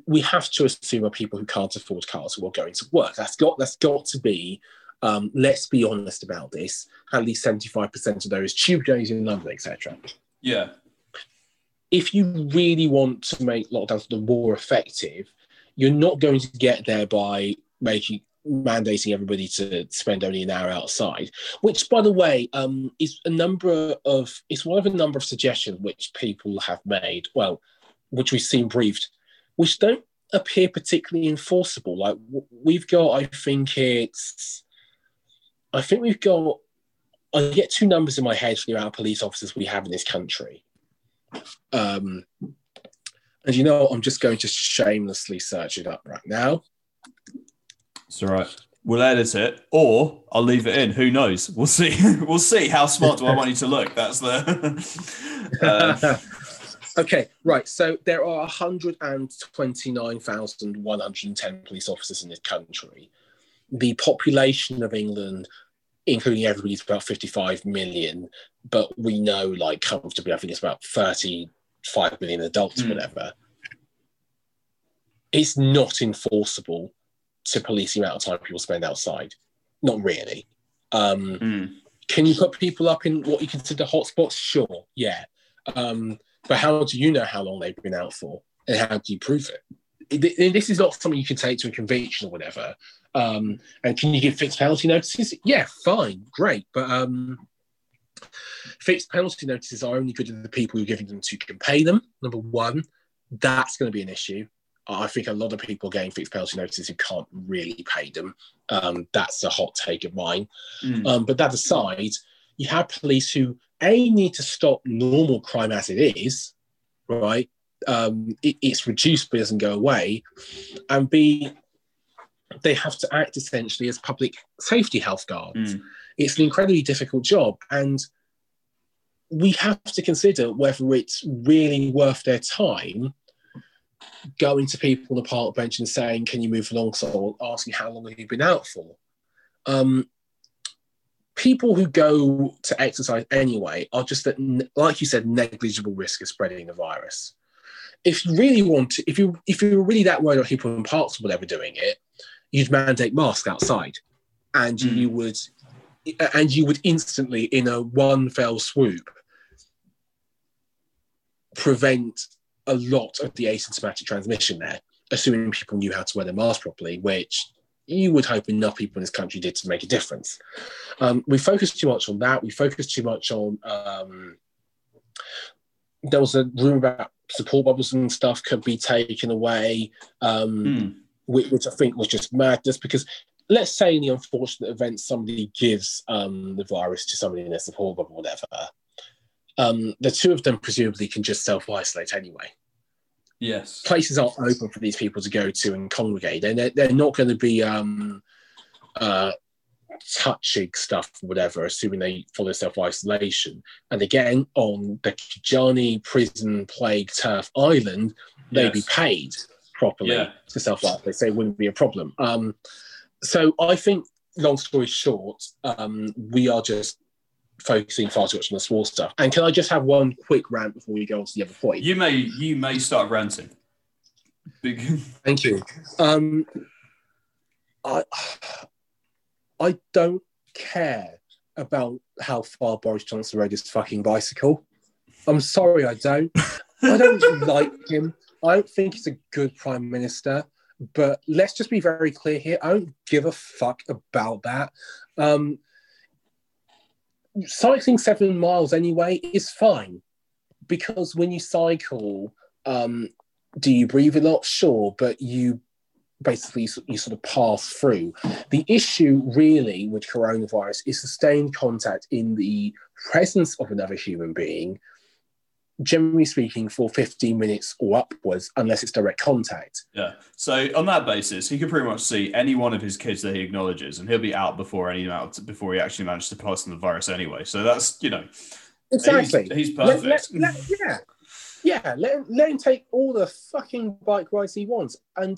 we have to assume are people who can't afford cars who are going to work. That's got that's got to be. Um, let's be honest about this. At least seventy-five percent of those tube journeys in London, etc. Yeah. If you really want to make lockdowns more effective, you're not going to get there by making mandating everybody to spend only an hour outside, which, by the way, um, is a number of it's one of a number of suggestions which people have made. Well, which we've seen briefed, which don't appear particularly enforceable. Like we've got, I think it's, I think we've got. I get two numbers in my head for the amount of police officers we have in this country. Um, and you know, I'm just going to shamelessly search it up right now. It's all right. We'll edit it, or I'll leave it in. Who knows? We'll see. we'll see. How smart do I want you to look? That's the. uh... Okay, right. So there are 129,110 police officers in this country. The population of England, including everybody, is about 55 million. But we know, like, comfortably, I think it's about 35 million adults, mm. whatever. It's not enforceable to police the amount of time people spend outside. Not really. Um, mm. Can you put people up in what you consider hotspots? Sure, yeah. Um, but how do you know how long they've been out for, and how do you prove it? This is not something you can take to a conviction or whatever. Um, and can you give fixed penalty notices? Yeah, fine, great. But um, fixed penalty notices are only good to the people who are giving them to can pay them. Number one, that's going to be an issue. I think a lot of people getting fixed penalty notices who can't really pay them. Um, that's a hot take of mine. Mm. Um, but that aside, you have police who a need to stop normal crime as it is, right? Um, it, it's reduced but doesn't go away, and b they have to act essentially as public safety health guards. Mm. It's an incredibly difficult job, and we have to consider whether it's really worth their time going to people on the park bench and saying, "Can you move along?" So asking, "How long have you been out for?" Um, people who go to exercise anyway are just at, like you said, negligible risk of spreading the virus. If you really want to, if you if you were really that worried about people in parks or whatever doing it, you'd mandate masks outside, and mm. you would, and you would instantly, in a one fell swoop, prevent a lot of the asymptomatic transmission there, assuming people knew how to wear their mask properly, which you would hope enough people in this country did to make a difference. Um, we focused too much on that. We focused too much on. Um, there was a rumor about support bubbles and stuff could be taken away, um, mm. which, which, I think was just madness because. Let's say in the unfortunate event somebody gives um, the virus to somebody in their support bubble, whatever. Um, the two of them presumably can just self isolate anyway. Yes. Places aren't open for these people to go to and congregate. And they're, they're not going to be um, uh, touching stuff, whatever, assuming they follow self isolation. And again, on the Kedjanyi prison plague turf island, they'd yes. be paid properly yeah. to self isolate. So it wouldn't be a problem. Um, so I think, long story short, um, we are just focusing far too much on the small stuff. And can I just have one quick rant before we go on to the other point? You may you may start ranting. Thank you. Um, I I don't care about how far Boris Johnson rode his fucking bicycle. I'm sorry, I don't. I don't like him. I don't think he's a good prime minister. But let's just be very clear here. I don't give a fuck about that. Um, cycling seven miles anyway is fine because when you cycle, um, do you breathe a lot? Sure, but you basically you sort of pass through. The issue really with coronavirus is sustained contact in the presence of another human being, generally speaking, for 15 minutes or upwards, unless it's direct contact. Yeah. So on that basis, he could pretty much see any one of his kids that he acknowledges, and he'll be out before any out before he actually managed to pass on the virus anyway. So that's you know, Exactly. he's, he's perfect. Let- let- let- yeah. Yeah, let him, let him take all the fucking bike rides he wants. And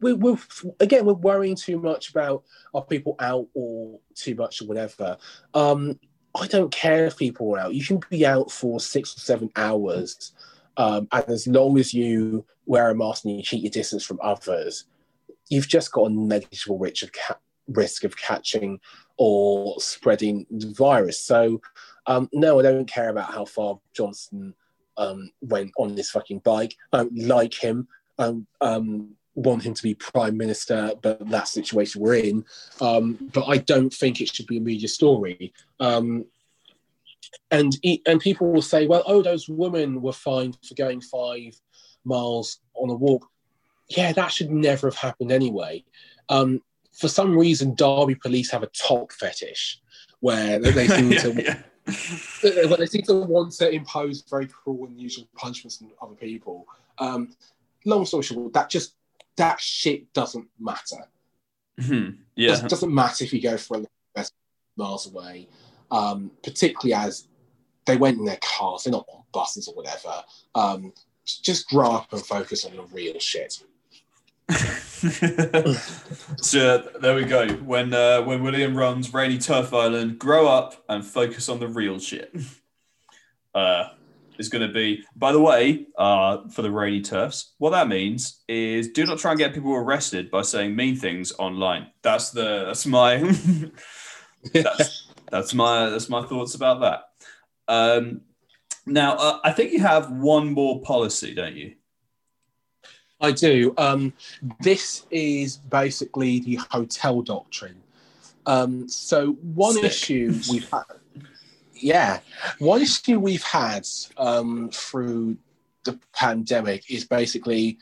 we, we're, again, we're worrying too much about are people out or too much or whatever. Um, I don't care if people are out. You can be out for six or seven hours. Um, and as long as you wear a mask and you keep your distance from others, you've just got a negligible risk of, ca- risk of catching or spreading the virus. So, um, no, I don't care about how far Johnson um, went on this fucking bike. I don't like him. I um, want him to be prime minister, but that situation we're in. Um, but I don't think it should be a media story. Um, and and people will say, well, oh, those women were fined for going five miles on a walk. Yeah, that should never have happened anyway. Um, for some reason, Derby police have a top fetish where they seem Yeah, to yeah. well, they seem to want to impose very cruel and unusual punishments on other people. Um, long story short, that just that shit doesn't matter. Mhm. It Yeah. doesn't matter if you go for a best miles away, um, particularly as they went in their cars, they're not on buses or whatever. Um, just grow up and focus on the real shit. so there we go. When uh, when William runs Rainy Turf Island, grow up and focus on the real shit. Uh, is going to be. By the way, uh, for the Rainy Turfs, what that means is do not try and get people arrested by saying mean things online. That's the that's my that's, that's my that's my thoughts about that. Um, now, uh, I think you have one more policy, don't you? I do. Um, this is basically the hotel doctrine. Um, so one Sick. issue we've had, yeah, one issue we've had um, through the pandemic is basically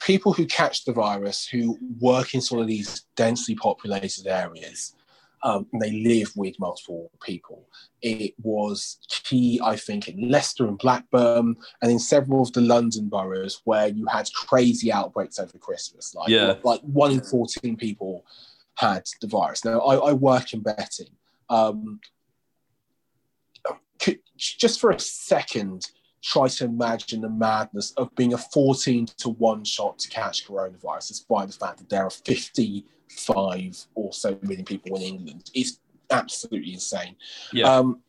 people who catch the virus who work in sort of these densely populated areas. Um, they live with multiple people. It was key, I think, in Leicester and Blackburn, and in several of the London boroughs where you had crazy outbreaks over Christmas. Like, Yeah. like one in 14 people had the virus. Now, I, I work in betting. Um, could, just for a second, try to imagine the madness of being a 14 to 1 shot to catch coronavirus, despite the fact that there are 55 or so million people in England. It's absolutely insane. Yeah. Um,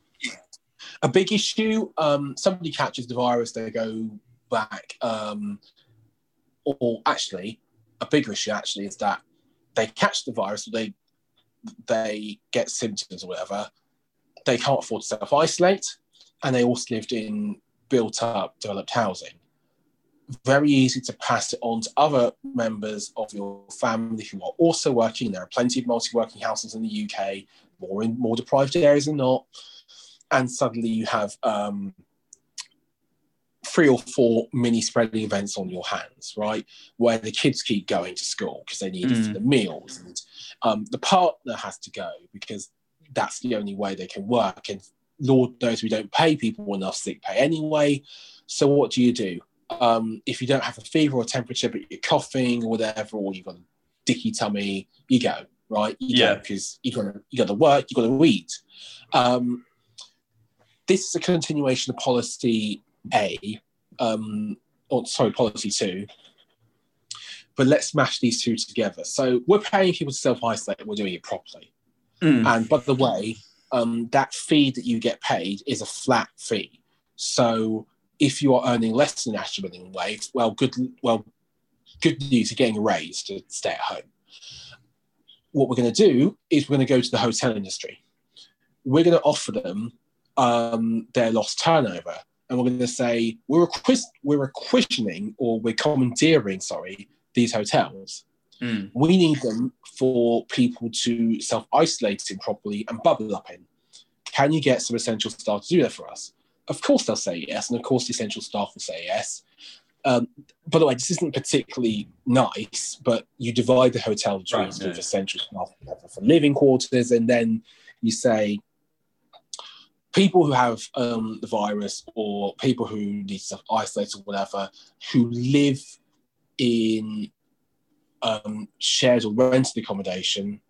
a big issue um, somebody catches the virus, they go back. Um, or actually, a bigger issue actually is that they catch the virus, they they get symptoms or whatever, they can't afford to self isolate, and they also lived in built up, developed housing. Very easy to pass it on to other members of your family who are also working. There are plenty of multi working houses in the UK, more in more deprived areas than not. And suddenly you have um, three or four mini spreading events on your hands, right? Where the kids keep going to school because they need it for Mm. the meals, and um, the partner has to go because that's the only way they can work. And Lord knows we don't pay people enough sick pay anyway. So what do you do? Um, if you don't have a fever or temperature, but you're coughing or whatever, or you've got a dicky tummy, you go right. You Yeah. because you got to you got to work, you got to eat. Um, this is a continuation of policy A, um, or sorry, policy two. But let's mash these two together. So we're paying people to self isolate. We're doing it properly. Mm. And by the way, um, that fee that you get paid is a flat fee. So if you are earning less than national minimum wage, well, good, well, good news, you're getting a raise to stay at home. What we're going to do is we're going to go to the hotel industry. we're going to offer them um, their lost turnover. And we're going to say, we're, requis- we're requisitioning or we're commandeering, sorry, these hotels. Mm. We need them for people to self isolate in properly and bubble up in. Can you get some essential staff to do that for us? Of course, they'll say yes. And of course, the essential staff will say yes. Um, by the way, this isn't particularly nice, but you divide the hotel between Right, sort of yeah. essential staff for living quarters, and then you say people who have um, the virus or people who need to self isolate or whatever, who live in um, shared or rented accommodation,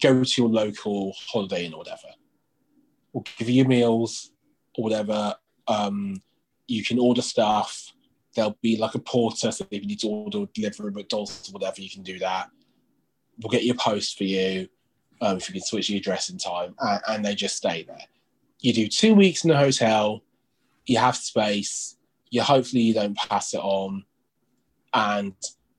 go to your local holiday inn or whatever. We'll give you meals or whatever. Um, you can order stuff. There'll be like a porter, so if you need to order or deliver at McDonald's or whatever, you can do that. We'll get your post for you um, if you can switch your address in time, and, and they just stay there. You do two weeks in the hotel. You have space. You hopefully you don't pass it on, and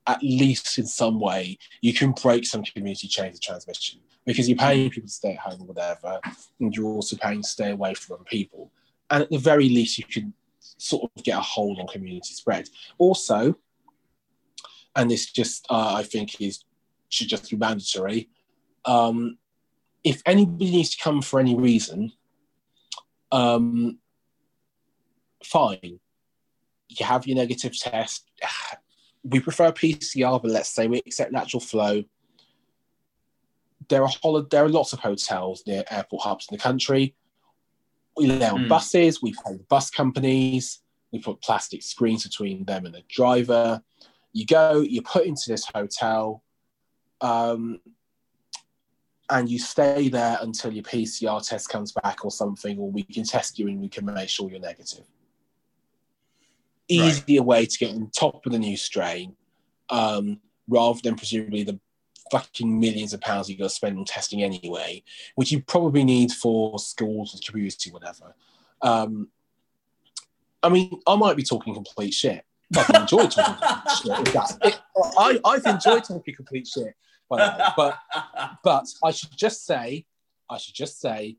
at least in some way you can break some community chains of transmission because you're paying people to stay at home or whatever, and you're also paying to stay away from other people. And at the very least, you can sort of get a hold on community spread. Also, and this just uh, I think is should just be mandatory. Um, if anybody needs to come for any reason, um, fine. You have your negative test. We prefer PCR, but let's say we accept lateral flow. There are hol- there are lots of hotels near airport hubs in the country. We lay on Mm. buses. We pay the bus companies. We put plastic screens between them and the driver. You go. You put into this hotel. Um, and you stay there until your PCR test comes back or something, or we can test you and we can make sure you're negative. Right. Easier way to get on top of the new strain, um, rather than presumably the fucking millions of pounds you got to spend on testing anyway, which you probably need for schools and community, whatever. Um, I mean, I might be talking complete shit. but I've enjoyed talking complete shit. it- I, I've enjoyed talking complete shit, by the way, but but I should just say, I should just say,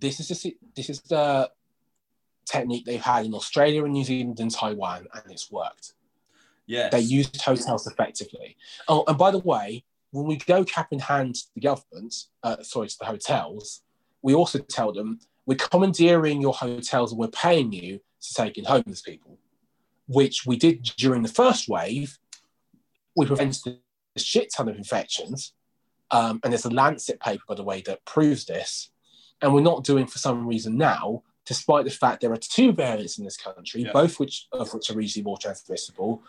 this is this is the technique they've had in Australia and New Zealand and Taiwan, and it's worked. yes. They used hotels effectively. Oh, and by the way, when we go cap in hand to the government, uh, sorry, to the hotels, we also tell them we're commandeering your hotels and we're paying you to take in homeless people, which we did during the first wave. We prevented a shit ton of infections. Um, and there's a Lancet paper, by the way, that proves this. And we're not doing for some reason now, despite the fact there are two variants in this country, Yeah. both which of which are easily more transmissible.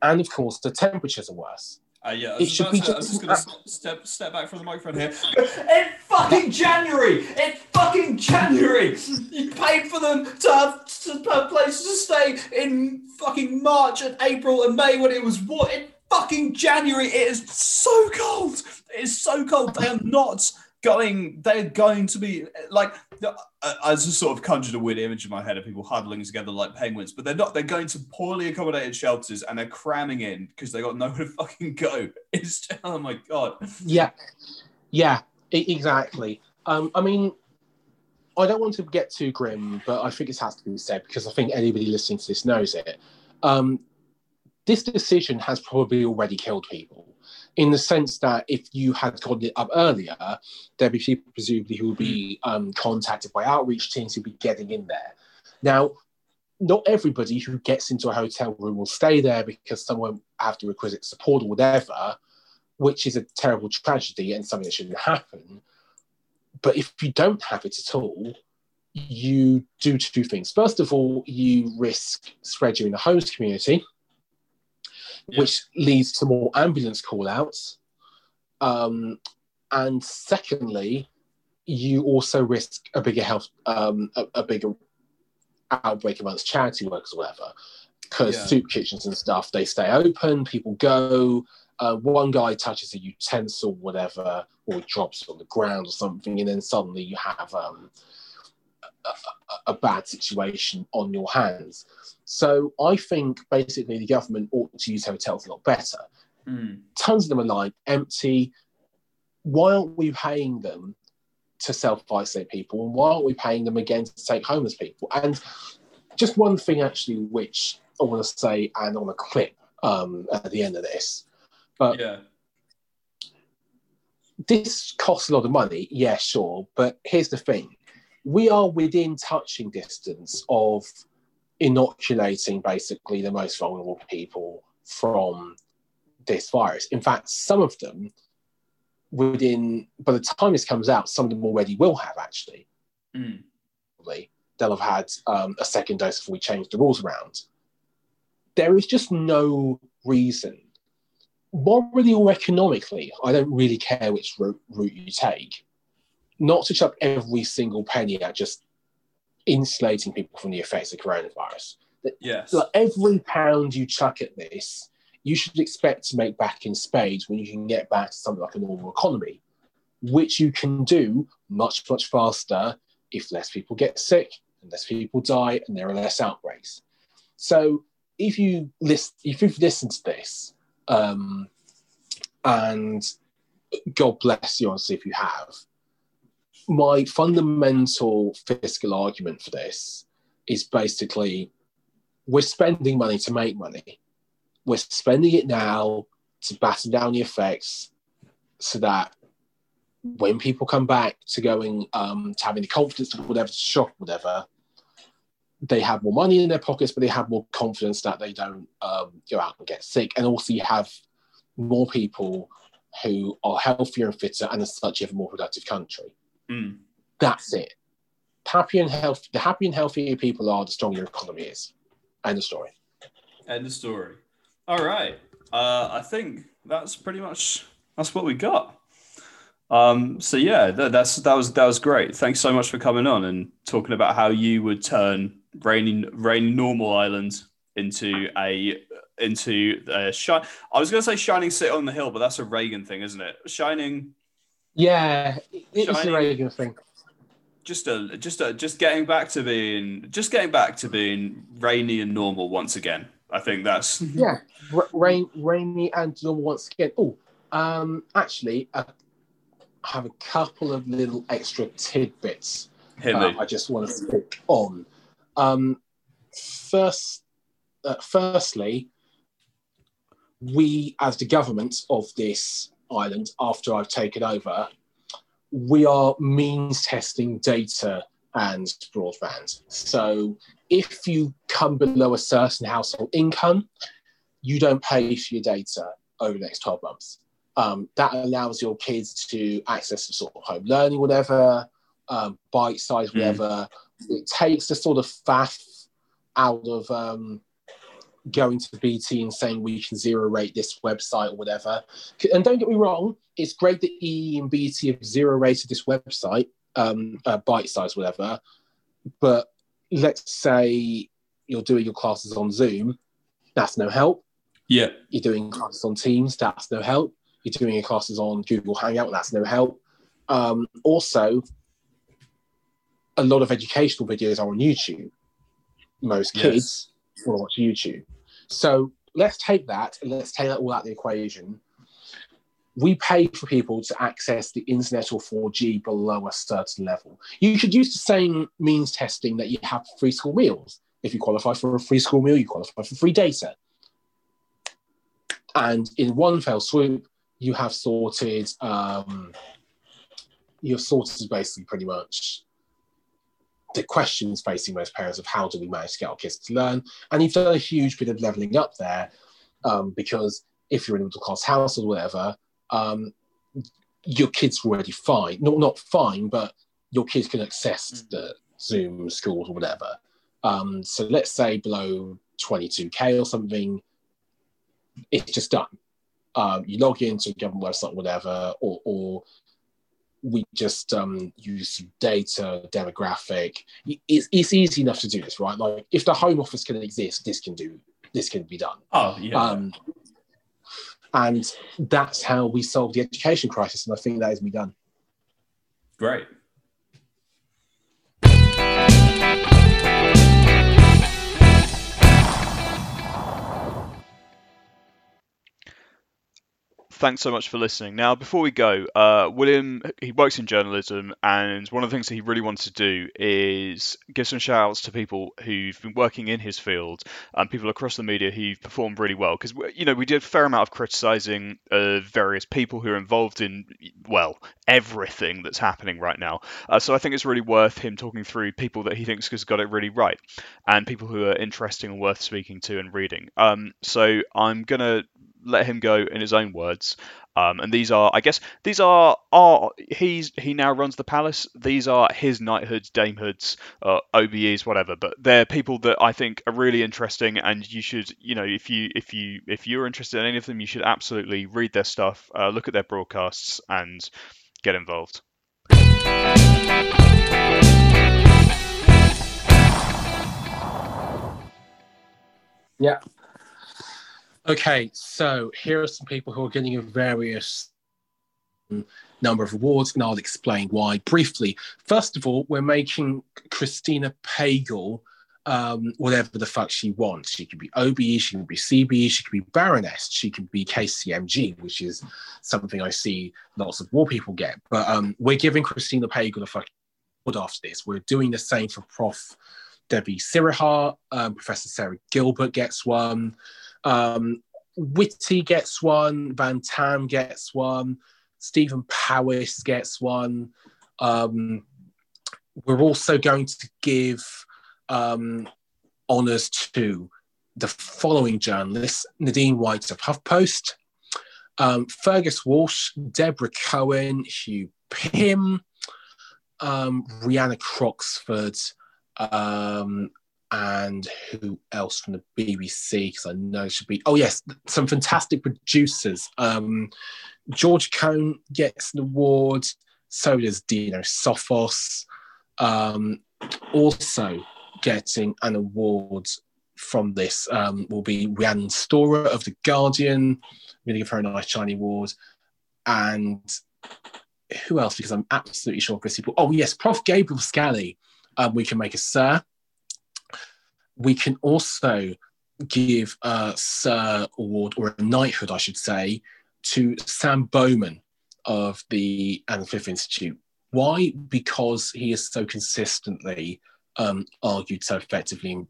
And of course, the temperatures are worse. Uh, yeah, I It should be to, I was just- just going to step step back from the microphone here. It's fucking January. It's fucking January. You paid for them to have, to have places to stay in fucking March and April and May when it was what? In fucking January. It is so cold. It is so cold. They are not going. They're going to be like. I just sort of conjured a weird image in my head of people huddling together like penguins, but they're not. They're going to poorly accommodated shelters and they're cramming in because they got nowhere to fucking go. It's oh my god. Yeah, yeah, exactly. Um, I mean, I don't want to get too grim, but I think it has to be said because I think anybody listening to this knows it. Um, this decision has probably already killed people in the sense that if you had called it up earlier, there'd be people presumably who would be um, contacted by outreach teams who'd be getting in there. Now, not everybody who gets into a hotel room will stay there because someone have the requisite support or whatever, which is a terrible tragedy and something that shouldn't happen. But if you don't have it at all, you do two things. First of all, you risk spreading in the host community, Yeah. which leads to more ambulance call outs. Um, and secondly, you also risk a bigger health, um, a, a bigger outbreak amongst charity workers or whatever. Because Yeah. soup kitchens and stuff, they stay open, people go. Uh, one guy touches a utensil, whatever, or it drops on the ground or something, and then suddenly you have um, a, bad situation on your hands. So I think basically the government ought to use hotels a lot better Mm. tons of them are lying empty. why aren't we paying them to self isolate people? And why aren't we paying them again to take homeless people? And just one thing, actually, which I want to say, and on a clip um, at the end of this, but Yeah. this costs a lot of money, yeah, sure. But here's the thing we are within touching distance of inoculating basically the most vulnerable people from this virus. In fact, some of them within, by the time this comes out, some of them already will have actually. Mm. Probably. They'll have had um, a second dose before we change the rules around. There is just no reason morally or economically, I don't really care which route, route you take, not to chuck every single penny at just insulating people from the effects of coronavirus. Yes. Like every pound you chuck at this, you should expect to make back in spades when you can get back to something like a normal economy, which you can do much, much faster if less people get sick and less people die and there are less outbreaks. So if you list, if you've listened to this, um, and God bless you, honestly, if you have. My fundamental fiscal argument for this is basically we're spending money to make money. We're spending it now to batten down the effects so that when people come back to going um, to having the confidence to whatever to shop, whatever, they have more money in their pockets, but they have more confidence that they don't um, go out and get sick. And also, you have more people who are healthier and fitter, and as such, you have a more productive country. Mm. That's it. Happy and healthy. The happy and healthier people are, the stronger your economy is. End of story. End of story. All right. Uh, I think that's pretty much that's what we got. Um, so yeah, that, that's that was that was great. Thanks so much for coming on and talking about how you would turn rainy rainy normal island into a into a shine. I was going to say shining city on the hill, but that's a Reagan thing, isn't it? Shining, Yeah, it's a Shining- Reagan thing. just a just a just getting back to being just getting back to being rainy and normal once again. I think that's Yeah, R- rain, rainy and normal once again. Oh, um, actually, I have a couple of little extra tidbits uh. I just want to stick on. Um, first, uh, firstly, we, as the government of this island, after I've taken over, we are means testing data and broadband. So if you come below a certain household income, you don't pay for your data over the next 12 months. Um, that allows your kids to access the sort of home learning, whatever, um, Bitesize, Mm. whatever. It takes the sort of faff out of um, going to BT and saying we can zero rate this website or whatever. And don't get me wrong, it's great that E and BT have zero rated this website, um, uh, Bitesize, whatever. But let's say you're doing your classes on Zoom, that's no help. Yeah. You're doing classes on Teams, that's no help. You're doing your classes on Google Hangout, that's no help. Um, also, a lot of educational videos are on YouTube. Most Yes. Will watch YouTube. So let's take that and let's take that all out of the equation. We pay for people to access the internet or 4G below a certain level. You should use the same means testing that you have for free school meals. If you qualify for a free school meal, you qualify for free data. And in one fell swoop, you have sorted um, you've sorted basically pretty much the questions facing most parents of how do we manage to get our kids to learn. And you've done a huge bit of leveling up there um, because if you're in a middle class house or whatever, um, your kids are already fine. Not, not fine, but your kids can access the Zoom schools or whatever. Um, so let's say below 22K or something, it's just done. Um, you log into a government website, or whatever, or, or we just um, use data demographic. It's, it's easy enough to do this, right? Like if the Home Office can exist, this can do this can be done. Oh yeah. Um, and that's how we solve the education crisis, and I think that has been done. Great. Thanks so much for listening. Now, before we go, uh, William he works in journalism, and one of the things that he really wants to do is give some shout outs to people who've been working in his field and people across the media who've performed really well. Because you know we did a fair amount of criticising of various people who are involved in well everything that's happening right now. Uh, so I think it's really worth him talking through people that he thinks has got it really right, and people who are interesting and worth speaking to and reading. Um, so I'm gonna let him go in his own words. Um, and these are, I guess, these are are he's he now runs the palace. These are his knighthoods, damehoods, uh, OBEs, whatever. But they're people that I think are really interesting, and you should, you know, if you if you if you're interested in any of them, you should absolutely read their stuff, uh, look at their broadcasts, and get involved. Yeah. Okay, so here are some people who are getting a various number of awards, and I'll explain why briefly. First of all, we're making Christina Pagel um, whatever the fuck she wants. She could be OBE, she could be CBE, she could be Baroness, she could be KCMG, which is something I see lots of war people get. But um, we're giving Christina Pagel a fucking award after this. We're doing the same for Prof. Debbie Sridhar, um, Professor Sarah Gilbert gets one. Um, Whitty gets one. Van Tam gets one. Stephen Powis gets one. Um, we're also going to give um, honours to the following journalists Nadine White of HuffPost, um, Fergus Walsh, Deborah Cohen, Hugh Pym, um, Rianna Croxford, um, and who else from the BBC? Because I know it should be. Oh yes, some fantastic producers. Um, George Cohn gets an award. So does Dino Sofos. Um, also getting an award from this um, will be Rhiannon Storer of The Guardian. I'm going to give her a nice shiny award. And who else? Because I'm absolutely sure Chris people. Oh yes, Prof. Gabriel Scally. Um, we can make a Sir we can also give a Sir Award or a knighthood, I should say, to Sam Bowman of the Adam Smith Institute. Why? Because he has so consistently um, argued so effectively in,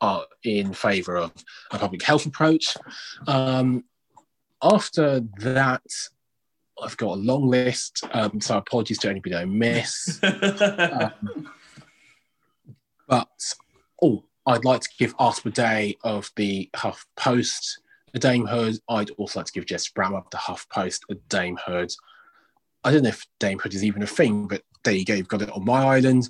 uh, in favour of a public health approach. Um, after that, I've got a long list, um, so apologies to anybody I miss. um, but oh, I'd like to give Arthur Day of the Huff Post a damehood. I'd also like to give Jess Brammar of the Huff Post a damehood. I don't know if damehood is even a thing, but there you go, you've got it on my island.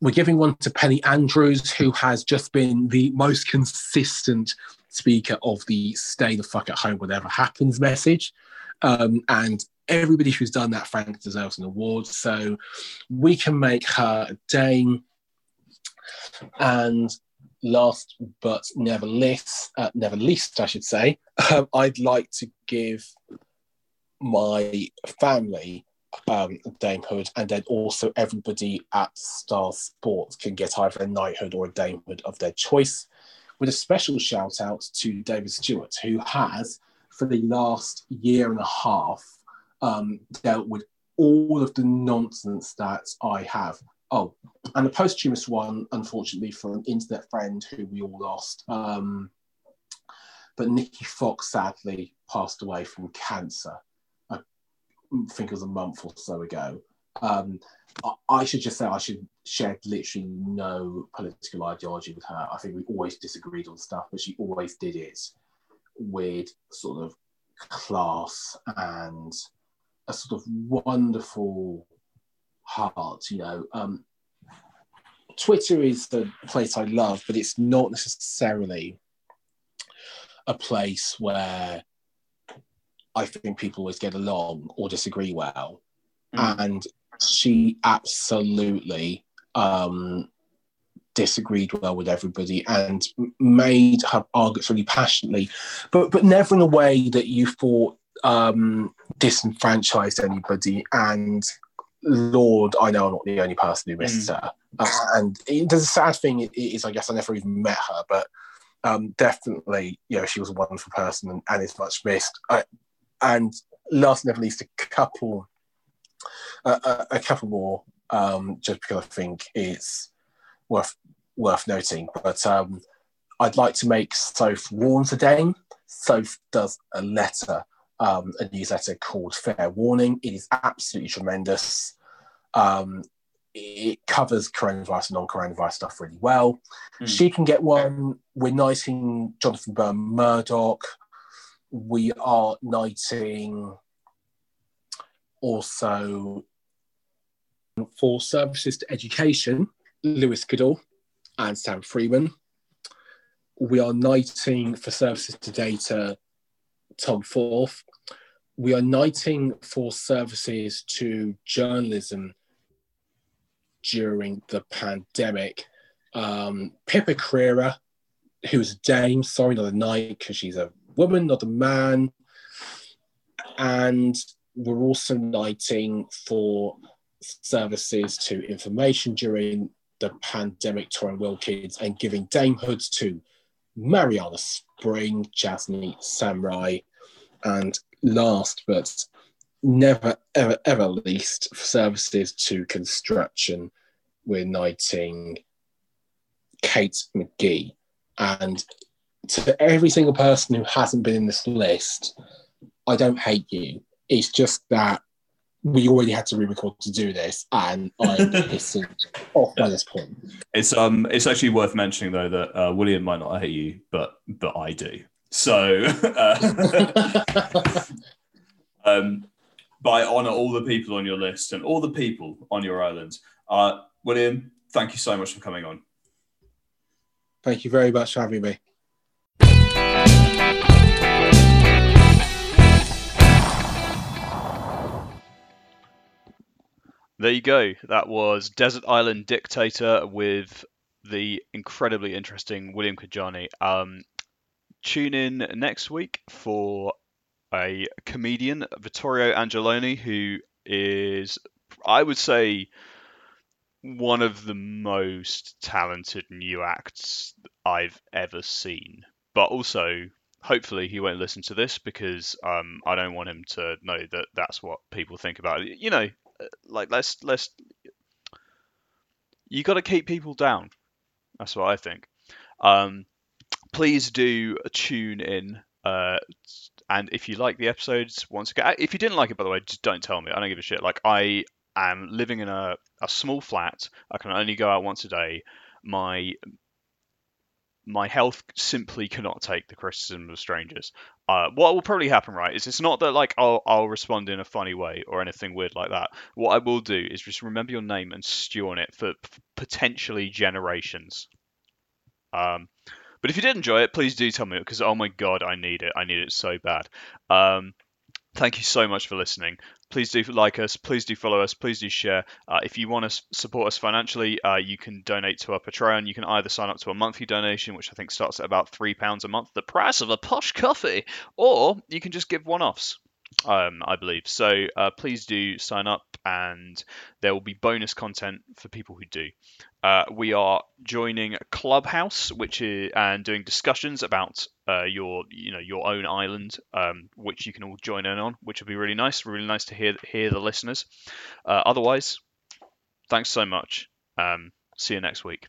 We're giving one to Penny Andrews, who has just been the most consistent speaker of the stay the fuck at home, whatever happens message. Um, and everybody who's done that, Frank, deserves an award. So we can make her a dame. And last but never least, uh, never least, I should say, um, I'd like to give my family um, damehood, and then also everybody at Star Sports can get either a knighthood or a damehood of their choice. With a special shout out to David Stewart, who has, for the last year and a half, um, dealt with all of the nonsense that I have Oh, and a posthumous one, unfortunately, for an internet friend who we all lost. Um, but Nikki Fox sadly passed away from cancer. I think it was a month or so ago. Um, I should just say I should share literally no political ideology with her. I think we always disagreed on stuff, but she always did it with sort of class and a sort of wonderful heart. You know, um, Twitter is the place I love, but it's not necessarily a place where I think people always get along or disagree well. Mm. And she absolutely um, disagreed well with everybody and made her arguments really passionately, but but never in a way that you thought um, disenfranchised anybody and Lord, I know I'm not the only person who missed mm. her. Uh, and it, the sad thing is, I guess I never even met her, but um, definitely, you know, she was a wonderful person and, and is much missed. I, and last but not least, a couple, uh, a, a couple more, um, just because I think it's worth worth noting. But um, I'd like to make Soph warn the Dame. Soph does a letter, um, a newsletter called Fair Warning. It is absolutely tremendous. Um, it covers coronavirus and non-coronavirus stuff really well. Mm. She can get one. We're knighting Jonathan Burn-Murdoch. We are knighting also for services to education, Lewis Goodall and Sam Freedman. We are knighting for services to data, Tom Forth. We are knighting for services to journalism during the pandemic. Um, Pippa Crerar, who's a dame, sorry, not a knight, because she's a woman, not a man. And we're also knighting for services to information during the pandemic, Torrin Wilkins, and giving damehoods to Marianna Spring, Jasny Samurai, and last but never, ever, ever least, services to construction, we're knighting Kate McGee. And to every single person who hasn't been in this list, I don't hate you. It's just that we already had to re-record to do this, and I'm pissing off by this point. It's um, it's actually worth mentioning though that uh, William might not hate you, but but I do. So, uh, um, but I honour all the people on your list and all the people on your island. Uh, William, thank you so much for coming on. Thank you very much for having me. There you go. That was Desert Island Dictator with the incredibly interesting William Kedjanyi. Um, tune in next week for a comedian, Vittorio Angelone, who is, I would say, one of the most talented new acts I've ever seen. But also, hopefully, he won't listen to this because um, I don't want him to know that that's what people think about it. You know, like let's let's you got to keep people down. That's what I think. Um, please do tune in. Uh, and if you like the episodes, once again, if you didn't like it, by the way, just don't tell me. I don't give a shit. Like I am living in a, a small flat. I can only go out once a day. My my health simply cannot take the criticism of strangers. Uh, what will probably happen, right, is it's not that like I'll I'll respond in a funny way or anything weird like that. What I will do is just remember your name and stew on it for p- potentially generations. Um, but if you did enjoy it, please do tell me because oh my god, I need it. I need it so bad. Um, thank you so much for listening. Please do like us. Please do follow us. Please do share. Uh, if you want to support us financially, uh, you can donate to our Patreon. You can either sign up to a monthly donation, which I think starts at about three pounds a month, the price of a posh coffee, or you can just give one-offs. Um, I believe so. Uh, please do sign up, and there will be bonus content for people who do. Uh, we are joining Clubhouse, which is and doing discussions about uh, your you know your own island, um, which you can all join in on, which will be really nice. Really nice to hear hear the listeners. Uh, otherwise, thanks so much. Um, see you next week.